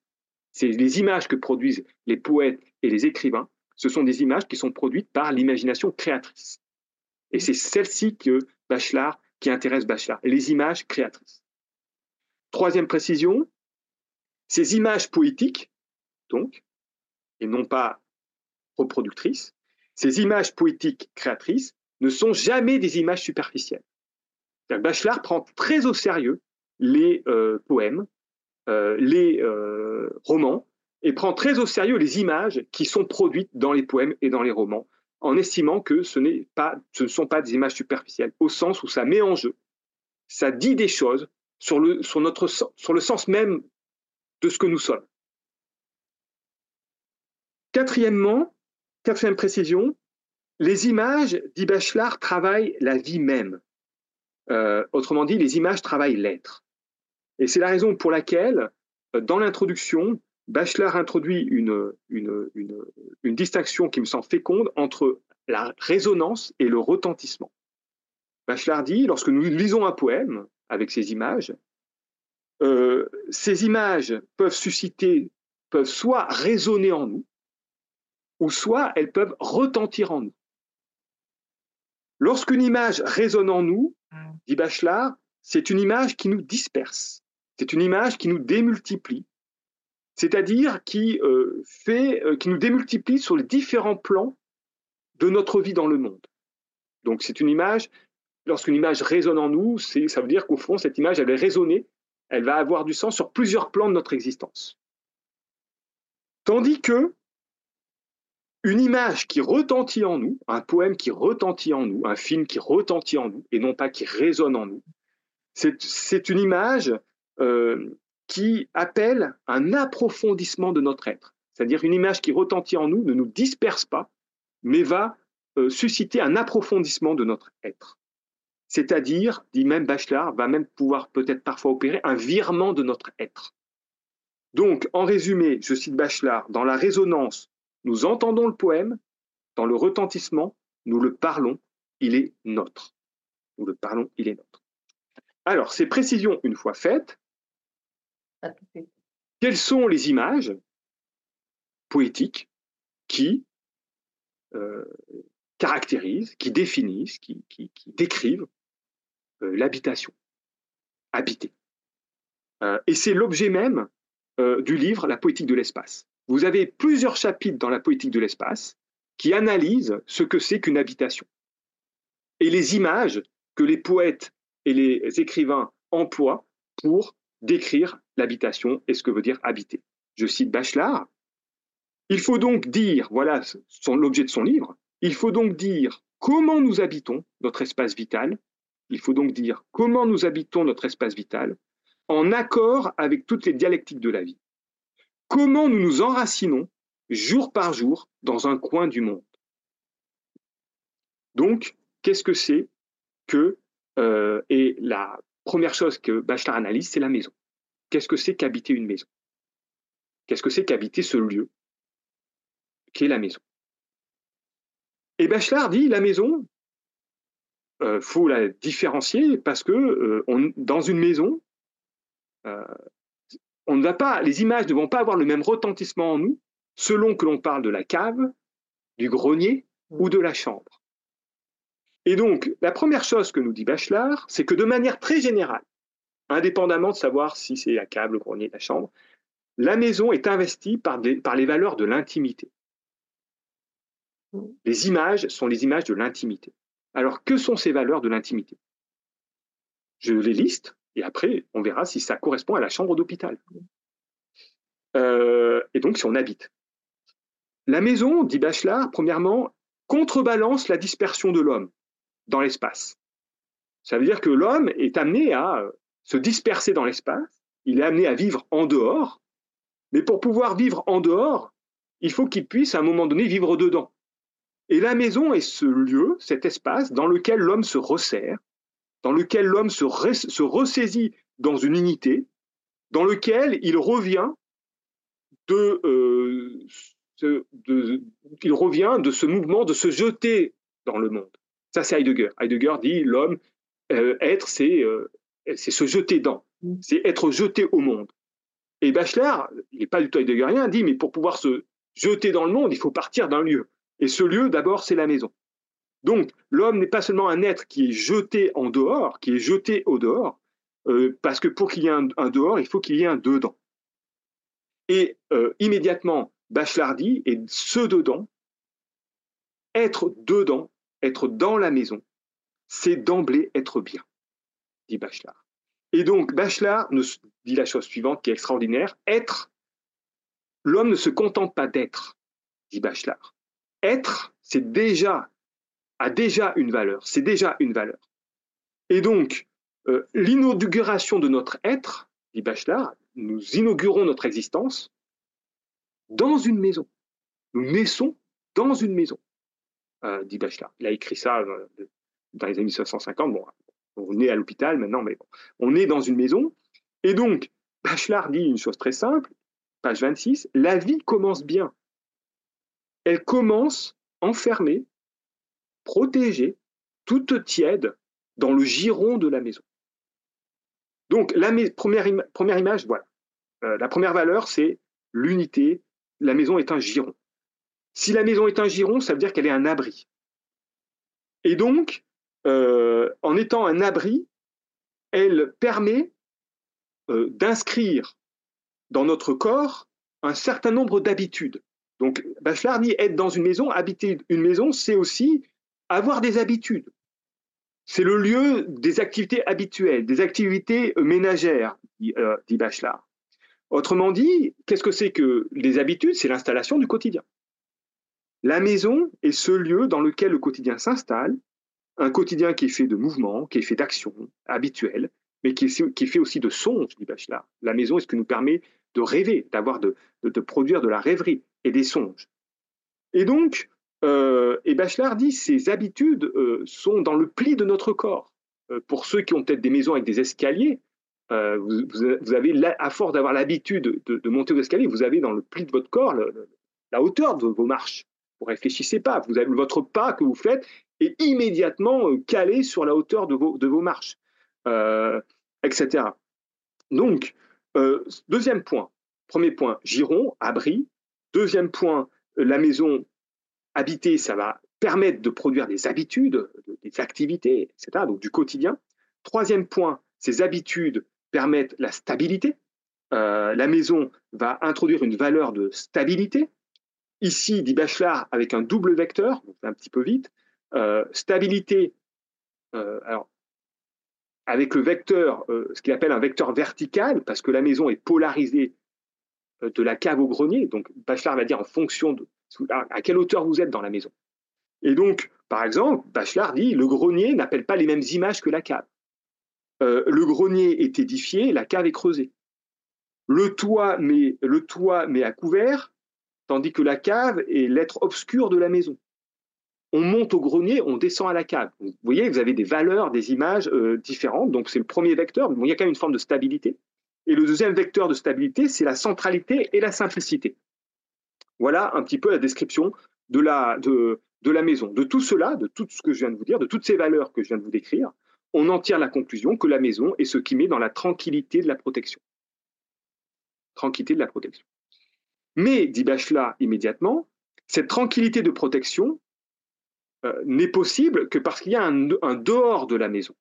c'est les images que produisent les poètes et les écrivains, ce sont des images qui sont produites par l'imagination créatrice. Et c'est celle-ci que Bachelard qui intéresse Bachelard, les images créatrices. Troisième précision, ces images poétiques, donc, et non pas reproductrices, ces images poétiques créatrices ne sont jamais des images superficielles. Bachelard prend très au sérieux les euh, poèmes, les euh, romans, et prend très au sérieux les images qui sont produites dans les poèmes et dans les romans, en estimant que ce, pas, ce ne sont pas des images superficielles, au sens où ça met en jeu, ça dit des choses sur le sens même de ce que nous sommes. Quatrièmement, quatrième précision, les images, dit Bachelard, travaillent la vie même. Euh, autrement dit, les images travaillent l'être. Et c'est la raison pour laquelle, euh, dans l'introduction, Bachelard introduit une, une, une, distinction qui me semble féconde entre la résonance et le retentissement. Bachelard dit, lorsque nous lisons un poème avec ces images, euh, ces images peuvent susciter, peuvent soit résonner en nous, ou soit elles peuvent retentir en nous. Lorsqu'une image résonne en nous, dit Bachelard, c'est une image qui nous disperse, c'est une image qui nous démultiplie, c'est-à-dire qui, euh, euh, qui nous démultiplie sur les différents plans de notre vie dans le monde. Donc c'est une image, lorsqu'une image résonne en nous, ça veut dire qu'au fond, cette image, elle est résonnée, elle va avoir du sens sur plusieurs plans de notre existence. Tandis que une image qui retentit en nous, un poème qui retentit en nous, un film qui retentit en nous, et non pas qui résonne en nous, c'est une image euh, qui appelle un approfondissement de notre être. C'est-à-dire une image qui retentit en nous ne nous disperse pas, mais va euh, susciter un approfondissement de notre être. C'est-à-dire, dit même Bachelard, va même pouvoir peut-être parfois opérer un virement de notre être. Donc, en résumé, je cite Bachelard, dans la résonance, nous entendons le poème, dans le retentissement, nous le parlons, il est notre. Nous le parlons, il est notre. Alors, ces précisions, une fois faites, quelles sont les images poétiques qui euh, caractérisent, qui définissent, qui, décrivent euh, l'habitation, habiter euh, Et c'est l'objet même du livre La poétique de l'espace. Vous avez plusieurs chapitres dans la poétique de l'espace qui analysent ce que c'est qu'une habitation. Et les images que les poètes et les écrivains emploient pour décrire l'habitation et ce que veut dire habiter. Je cite Bachelard. Il faut donc dire, voilà l'objet de son livre, il faut donc dire comment nous habitons notre espace vital, il faut donc dire comment nous habitons notre espace vital en accord avec toutes les dialectiques de la vie. Comment nous nous enracinons jour par jour dans un coin du monde. Donc, qu'est-ce que c'est que... Euh, et la première chose que Bachelard analyse, c'est la maison. Qu'est-ce que c'est qu'habiter une maison? Qu'est-ce que c'est qu'habiter ce lieu qui est la maison? Et Bachelard dit, la maison, il euh, faut la différencier parce que euh, dans une maison, on ne va pas, les images ne vont pas avoir le même retentissement en nous selon que l'on parle de la cave, du grenier ou de la chambre. Et donc, la première chose que nous dit Bachelard, c'est que de manière très générale, indépendamment de savoir si c'est la cave, le grenier, la chambre, la maison est investie par, par les valeurs de l'intimité. Les images sont les images de l'intimité. Alors, que sont ces valeurs de l'intimité? Je les liste et après, on verra si ça correspond à la chambre d'hôpital. Euh, et donc, si on habite. La maison, dit Bachelard, premièrement, contrebalance la dispersion de l'homme dans l'espace. Ça veut dire que l'homme est amené à euh, se disperser dans l'espace, il est amené à vivre en dehors, mais pour pouvoir vivre en dehors, il faut qu'il puisse à un moment donné vivre dedans. Et la maison est ce lieu, cet espace dans lequel l'homme se resserre, dans lequel l'homme se, ressaisit dans une unité, dans lequel il revient de euh, il revient de ce mouvement de se jeter dans le monde. Ça, c'est Heidegger. Heidegger dit l'homme, euh, être, euh, c'est se jeter dans, mm. c'est être jeté au monde. Et Bachelard, il n'est pas du tout Heideggerien, dit mais pour pouvoir se jeter dans le monde, il faut partir d'un lieu. Et ce lieu, d'abord, c'est la maison. Donc, l'homme n'est pas seulement un être qui est jeté en dehors, qui est jeté au dehors, euh, parce que pour qu'il y ait un, un, dehors, il faut qu'il y ait un dedans. Et immédiatement, Bachelardi et ce dedans, être dedans, être dans la maison, c'est d'emblée être bien, dit Bachelard. Et donc, Bachelard nous dit la chose suivante qui est extraordinaire être, l'homme ne se contente pas d'être, dit Bachelard. Être, c'est déjà, a déjà une valeur, c'est déjà une valeur. Et donc, euh, l'inauguration de notre être, dit Bachelard, nous inaugurons notre existence dans une maison. Nous naissons dans une maison, euh, dit Bachelard. Il a écrit ça euh, dans les années 1950. Bon, on est à l'hôpital maintenant, mais bon. on est dans une maison. Et donc, Bachelard dit une chose très simple, page 26, la vie commence bien. Elle commence enfermée, protégée, toute tiède dans le giron de la maison. Donc, la première, première image, voilà. Euh, la première valeur, c'est l'unité, la maison est un giron. Si la maison est un giron, ça veut dire qu'elle est un abri. Et donc, euh, en étant un abri, elle permet euh, d'inscrire dans notre corps un certain nombre d'habitudes. Donc, Bachelard dit être dans une maison, habiter une maison, c'est aussi avoir des habitudes. C'est le lieu des activités habituelles, des activités ménagères, dit, euh, dit Bachelard. Autrement dit, qu'est-ce que c'est que les habitudes? C'est l'installation du quotidien. La maison est ce lieu dans lequel le quotidien s'installe, un quotidien qui est fait de mouvements, qui est fait d'actions habituelles, mais qui est, fait aussi de songes, dit Bachelard. La maison est ce qui nous permet de rêver, d'avoir de, produire de la rêverie et des songes. Et donc, euh, et Bachelard dit, ces habitudes euh, sont dans le pli de notre corps. Euh, pour ceux qui ont peut-être des maisons avec des escaliers, vous, avez, à force d'avoir l'habitude de, monter aux escaliers, vous avez dans le pli de votre corps la hauteur de vos marches. Vous réfléchissez pas, vous avez votre pas que vous faites est immédiatement euh, calé sur la hauteur de vos, marches, euh, etc. Donc, deuxième point. Premier point, giron, abri. Deuxième point, la maison habitée, ça va permettre de produire des habitudes, des activités, etc., donc du quotidien. Troisième point, ces habitudes permettent la stabilité. Euh, la maison va introduire une valeur de stabilité. Ici, dit Bachelard, avec un double vecteur, un petit peu vite. Euh, stabilité, euh, alors, avec le vecteur, ce qu'il appelle un vecteur vertical, parce que la maison est polarisée de la cave au grenier. Donc, Bachelard va dire en fonction de à quelle hauteur vous êtes dans la maison. Et donc, par exemple, Bachelard dit le grenier n'appelle pas les mêmes images que la cave. Euh, le grenier est édifié, la cave est creusée. Le toit met, le toit met à couvert, tandis que la cave est l'être obscur de la maison. on monte au grenier, on descend à la cave. Vous voyez, vous avez des valeurs, des images euh, différentes. Donc, c'est le premier vecteur. il y a quand même une forme de stabilité. Et le deuxième vecteur de stabilité, c'est la centralité et la simplicité. Voilà un petit peu la description de la, de la maison. De tout cela, de tout ce que je viens de vous dire, de toutes ces valeurs que je viens de vous décrire, on en tire la conclusion que la maison est ce qui met dans la tranquillité de la protection. Tranquillité de la protection. Mais, dit Bachelard immédiatement, cette tranquillité de protection euh, n'est possible que parce qu'il y a un, dehors de la maison.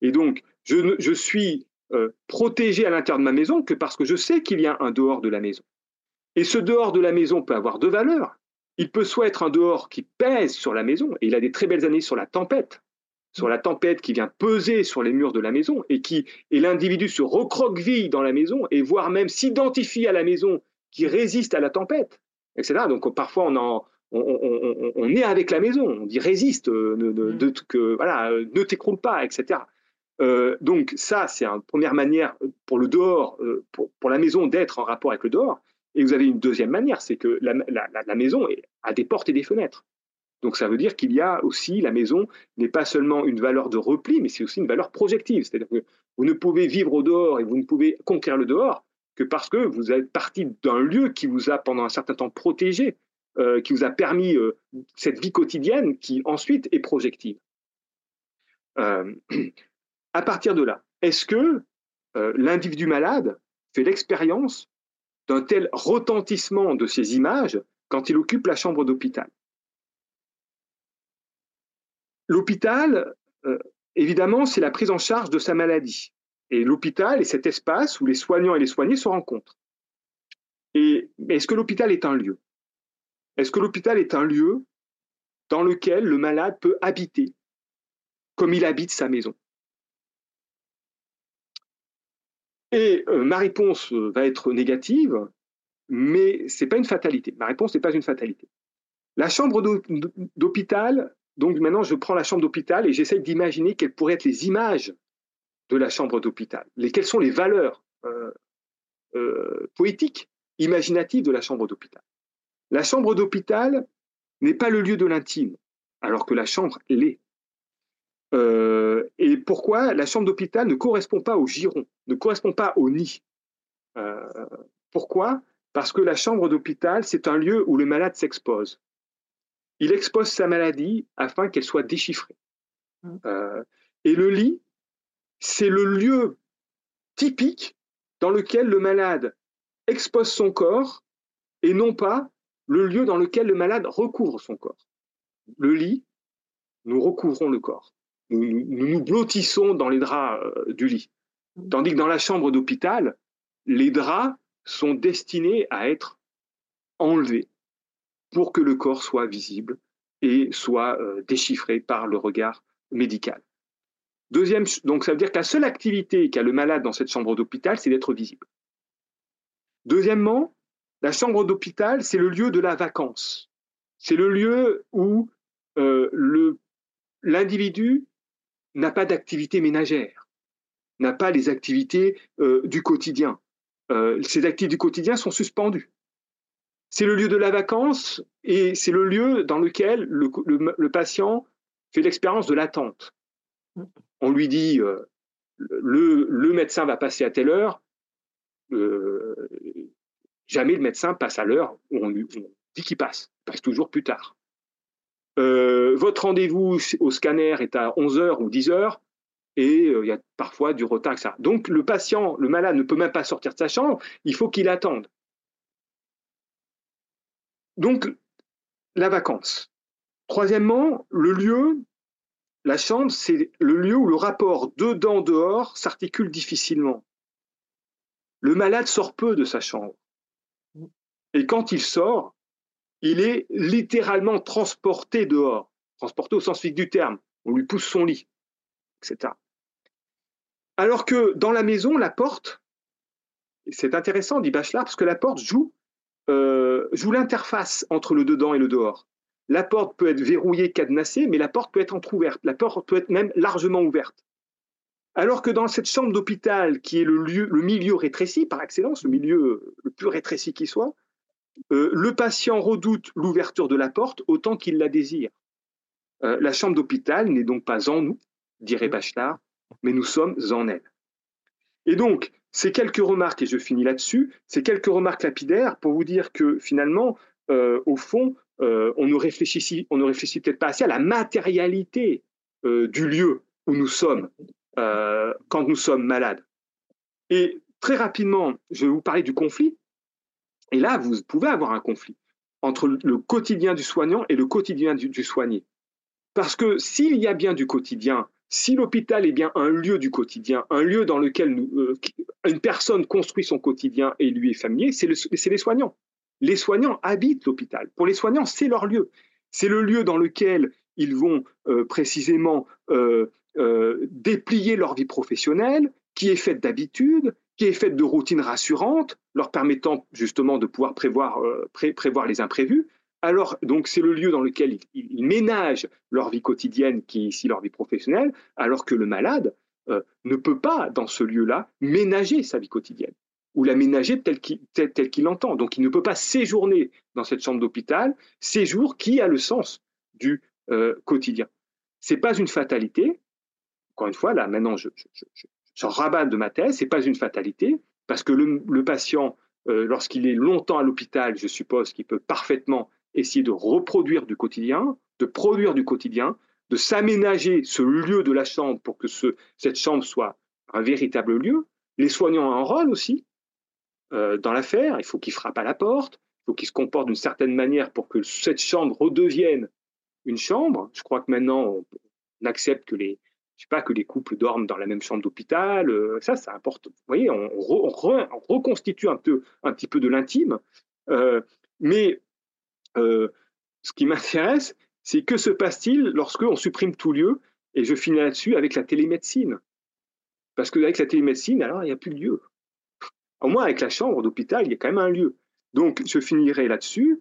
Et donc, je, suis euh, protégé à l'intérieur de ma maison que parce que je sais qu'il y a un dehors de la maison. Et ce dehors de la maison peut avoir deux valeurs. Il peut soit être un dehors qui pèse sur la maison, et il a des très belles années sur la tempête, sur la tempête qui vient peser sur les murs de la maison, et qui et l'individu se recroqueville dans la maison, et voire même s'identifie à la maison qui résiste à la tempête, etc. Donc parfois on en, on, est avec la maison, on dit résiste, euh, ne, mm. que, voilà, euh, ne t'écroule pas, etc. Euh, donc ça, c'est une première manière pour le dehors, pour, la maison d'être en rapport avec le dehors. Et vous avez une deuxième manière, c'est que la, maison a des portes et des fenêtres. Donc ça veut dire qu'il y a aussi, la maison n'est pas seulement une valeur de repli, mais c'est aussi une valeur projective. C'est-à-dire que vous ne pouvez vivre au dehors et vous ne pouvez conquérir le dehors que parce que vous êtes parti d'un lieu qui vous a pendant un certain temps protégé, euh, qui vous a permis euh, cette vie quotidienne qui ensuite est projective. Euh, à partir de là, est-ce que l'individu malade fait l'expérience d'un tel retentissement de ces images quand il occupe la chambre d'hôpital? L'hôpital, évidemment, c'est la prise en charge de sa maladie. Et l'hôpital est cet espace où les soignants et les soignés se rencontrent. Et est-ce que l'hôpital est un lieu? Est-ce que l'hôpital est un lieu dans lequel le malade peut habiter comme il habite sa maison? Et euh, ma réponse euh, va être négative, mais ce n'est pas une fatalité. Ma réponse n'est pas une fatalité. La chambre d'hôpital, donc maintenant je prends la chambre d'hôpital et j'essaie d'imaginer quelles pourraient être les images de la chambre d'hôpital. quelles sont les valeurs euh, poétiques, imaginatives de la chambre d'hôpital? La chambre d'hôpital n'est pas le lieu de l'intime, alors que la chambre l'est. Euh, et pourquoi la chambre d'hôpital ne correspond pas au giron, ne correspond pas au nid? Euh, Pourquoi? Parce que la chambre d'hôpital, c'est un lieu où le malade s'expose. Il expose sa maladie afin qu'elle soit déchiffrée. Mmh. Euh, et le lit, c'est le lieu typique dans lequel le malade expose son corps et non pas le lieu dans lequel le malade recouvre son corps. Le lit, nous recouvrons le corps. Nous nous, blottissons dans les draps euh, du lit. Tandis que dans la chambre d'hôpital, les draps sont destinés à être enlevés pour que le corps soit visible et soit euh, déchiffré par le regard médical. Deuxième, donc ça veut dire que la seule activité qu'a le malade dans cette chambre d'hôpital, c'est d'être visible. Deuxièmement, la chambre d'hôpital, c'est le lieu de la vacance. C'est le lieu où euh, l'individu n'a pas d'activité ménagère, n'a pas les activités euh, du quotidien. Euh, ces activités du quotidien sont suspendues. C'est le lieu de la vacance et c'est le lieu dans lequel le, patient fait l'expérience de l'attente. On lui dit le, le, médecin va passer à telle heure, Jamais le médecin passe à l'heure où on, dit qu'il passe. Il passe toujours plus tard. Euh, votre rendez-vous au scanner est à 11h ou 10h et euh, il y a parfois du retard, etc. Donc le patient, le malade ne peut même pas sortir de sa chambre, il faut qu'il attende. Donc la vacance. Troisièmement, le lieu, la chambre, c'est le lieu où le rapport dedans-dehors s'articule difficilement. Le malade sort peu de sa chambre. Et quand il sort, il est littéralement transporté dehors, transporté au sens physique du terme. On lui pousse son lit, etc. Alors que dans la maison, la porte, c'est intéressant, dit Bachelard, parce que la porte joue, euh, joue l'interface entre le dedans et le dehors. La porte peut être verrouillée, cadenassée, mais la porte peut être entr'ouverte. La porte peut être même largement ouverte. Alors que dans cette chambre d'hôpital, qui est le, lieu, le milieu rétréci par excellence, le milieu le plus rétréci qui soit, euh, le patient redoute l'ouverture de la porte autant qu'il la désire. la chambre d'hôpital n'est donc pas en nous, dirait Bachelard, mais nous sommes en elle. Et donc, ces quelques remarques, et je finis là-dessus, ces quelques remarques lapidaires pour vous dire que finalement, au fond, on ne réfléchit, on ne réfléchit peut-être pas assez à la matérialité du lieu où nous sommes quand nous sommes malades. Et très rapidement, je vais vous parler du conflit. Et là, vous pouvez avoir un conflit entre le quotidien du soignant et le quotidien du, soigné. Parce que s'il y a bien du quotidien, si l'hôpital est bien un lieu du quotidien, un lieu dans lequel euh, une personne construit son quotidien et lui est familier, c'est les soignants. Les soignants habitent l'hôpital. Pour les soignants, c'est leur lieu. C'est le lieu dans lequel ils vont euh, précisément euh, déplier leur vie professionnelle, qui est faite d'habitudes, qui est faite de routines rassurantes, leur permettant justement de pouvoir prévoir, euh, les imprévus. Alors, donc, c'est le lieu dans lequel ils, ménagent leur vie quotidienne, qui est ici leur vie professionnelle, alors que le malade euh, ne peut pas, dans ce lieu-là, ménager sa vie quotidienne ou la ménager tel qu'il tel, qu'il entend. Donc, il ne peut pas séjourner dans cette chambre d'hôpital, séjour qui a le sens du euh, quotidien. C'est pas une fatalité. Encore une fois, là, maintenant, je, J'en rabat de ma thèse, c'est pas une fatalité, parce que le, patient, euh, lorsqu'il est longtemps à l'hôpital, je suppose qu'il peut parfaitement essayer de reproduire du quotidien, de produire du quotidien, de s'aménager ce lieu de la chambre pour que ce, cette chambre soit un véritable lieu. Les soignants ont un rôle aussi dans l'affaire. Il faut qu'ils frappent à la porte, il faut qu'ils se comportent d'une certaine manière pour que cette chambre redevienne une chambre. Je crois que maintenant, on accepte que les, je sais pas, que les couples dorment dans la même chambre d'hôpital. Euh, ça, ça importe. Vous voyez, on, reconstitue un, peu, un petit peu de l'intime. Euh, mais euh, ce qui m'intéresse, c'est que se passe-t-il lorsque on supprime tout lieu Et je finis là-dessus avec la télémédecine? Parce qu'avec la télémédecine, alors, il n'y a plus de lieu. Au moins, avec la chambre d'hôpital, il y a quand même un lieu. Donc, je finirai là-dessus.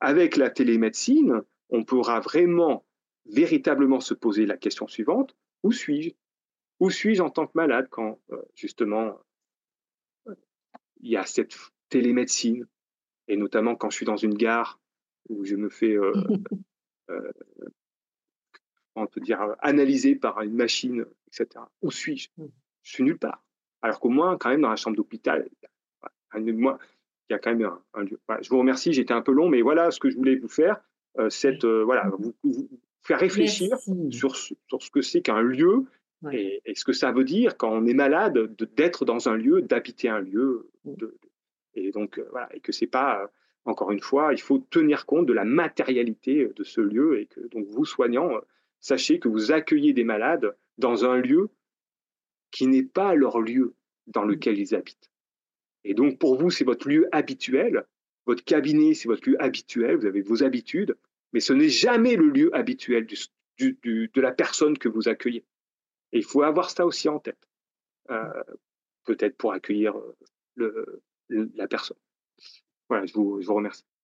avec la télémédecine, on pourra vraiment véritablement se poser la question suivante, où suis-je? Où suis-je en tant que malade quand euh, justement il y a cette télémédecine, et notamment quand je suis dans une gare où je me fais, euh, euh, on peut dire, analyser par une machine, etc. Où suis-je? Mmh. Je suis nulle part. Alors qu'au moins, quand même, dans la chambre d'hôpital, il y a quand même un, lieu. je vous remercie, j'étais un peu long, mais voilà ce que je voulais vous faire. cette, voilà, vous, faire réfléchir sur, sur, ce que c'est qu'un lieu et, ce que ça veut dire quand on est malade d'être dans un lieu, d'habiter un lieu. Mm. De, et donc, euh, voilà, et que c'est pas, euh, encore une fois, il faut tenir compte de la matérialité de ce lieu et que donc vous, soignants, euh, sachez que vous accueillez des malades dans un lieu qui n'est pas leur lieu dans mm. lequel ils habitent. Et donc, pour vous, c'est votre lieu habituel. Votre cabinet, c'est votre lieu habituel. Vous avez vos habitudes mais ce n'est jamais le lieu habituel de la personne que vous accueillez. Et il faut avoir ça aussi en tête, euh, peut-être pour accueillir euh, la personne. Voilà, je vous remercie.